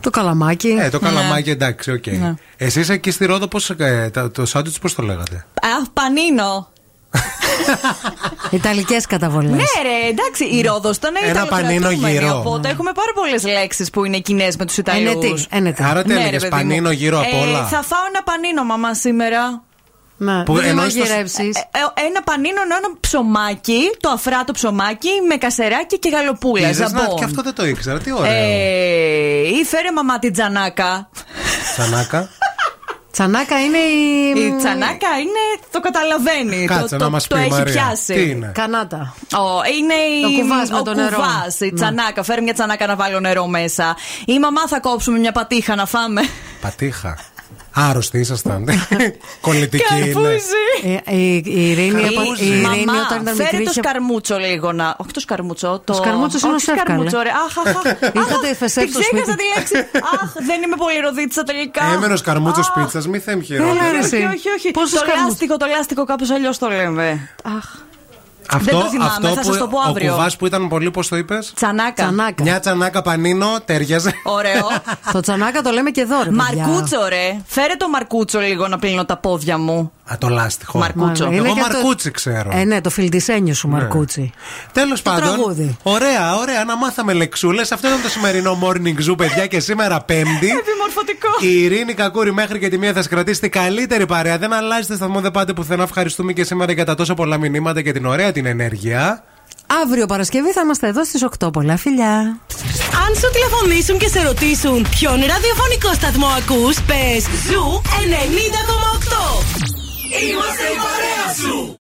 Το καλαμάκι. Ε, το καλαμάκι, εντάξει, οκ. Ναι. Εσείς εκεί στη Ρόδο, πώς, ε, το, το σάντουιτς πώς το λέγατε; Α, πανίνο. Ιταλικές καταβολές. Ναι, ρε, εντάξει, η Ρόδος τον Ένα πανίνο γύρο. Οπότε έχουμε πάρα πολλές λέξεις που είναι κοινές με τους Ιταλούς. Ενετοί, Ενετοί. Άρα τι Ναι, έλεγες, ρε, παιδί μου. πανίνο γύρω απ' Ε, όλα; Θα φάω ένα πανίνο, μαμά, σήμερα. Ναι, Που μην εννοείς το- μαγειρεύσεις. Ε, ε, ένα πανίνο είναι ένα ψωμάκι, το αφράτο ψωμάκι με κασεράκι και γαλοπούλα. Είδες να- ζαμπόν. και αυτό δεν το ήξερα, τι ωραίο. Ε, ή φέρε μαμά την τζανάκα. Τσανάκα. Τσανάκα είναι η. Η τσανάκα είναι το το καταλαβαίνει. Κάτσε το, να το, μας το πει, έχει Μαρία. πιάσει. Τι είναι; Κανάτα. Ω, είναι η, Ο κουβάς με ο το νερό. κουβάς, η Ναι. τσανάκα. Φέρει μια τσανάκα να βάλω νερό μέσα. Η μαμά θα κόψουμε μια πατήχα να φάμε. Πατήχα. Άρρωστοι ήσασταν. Κολλητική είναι. Καρπούζι. Ε, η, η Ειρήνη, Καρπούζι. η Ειρήνη Μαμά, όταν ήταν φέρε μικρή. το είχε- σκαρμούτσο λίγο να. Όχι το σκαρμούτσο. Το σκαρμούτσος είναι Όχι ο Σεφ, σκαρμούτσο, καλέ. ρε. Αχ, αχ, αχ. Είχατε Αχ, φεσέφ Την στο ξέχασα σπίτι. τη λέξη. Αχ, δεν είμαι πολύ ροδίτσα τελικά. Έμενο καρμούτσο πίτσας, μη θέμ Έλα, ρε, χειρότερα. εσύ. Όχι, όχι, όχι. Πόσους το σκαρμούτσους; λάστιχο, το λάστιχο κάπως αλλιώς το λέμε. Αχ. Αυτό, Δεν το θυμάμαι, αυτό θα που, σας το πω ο αύριο. κουβάς που ήταν πολύ, πώς το είπες; Τσανάκα. Τσανάκα. Μια τσανάκα πανίνο, τέριαζε. Ωραίο. Το τσανάκα το λέμε και εδώ, ρε. παιδιά. Μαρκούτσο, ρε. Φέρε το μαρκούτσο λίγο να πλύνω τα πόδια μου. Α, το λάστιχο. Μαρκούτσο. Είναι Εγώ και το- μαρκούτσι ξέρω. Ε, ναι, το φιλτισένιο σου, Μαρκούτσι. Τέλος πάντων. τραγούδι. Ωραία, ωραία. Να μάθαμε λεξούλες. Αυτό ήταν το σημερινό morning zoo, παιδιά, και σήμερα Πέμπτη. Επιμορφωτικό. Η Ειρήνη Κακούρη μέχρι και τη μία θα σας κρατήσει την καλύτερη παρέα. Δεν αλλάζετε σταθμό, δεν πάτε πουθενά. Ευχαριστούμε και σήμερα για τα τόσα πολλά μηνύματα και την ωραία την ενέργεια. Αύριο Παρασκευή θα είμαστε εδώ στις 8. Πολλά φιλιά. Αν σου τηλεφωνήσουν και σε ρωτήσουν ποιον ραδιοφωνικό σταθμό ακούς, πες Zoo 90,8. Είμαστε η παρέα σου.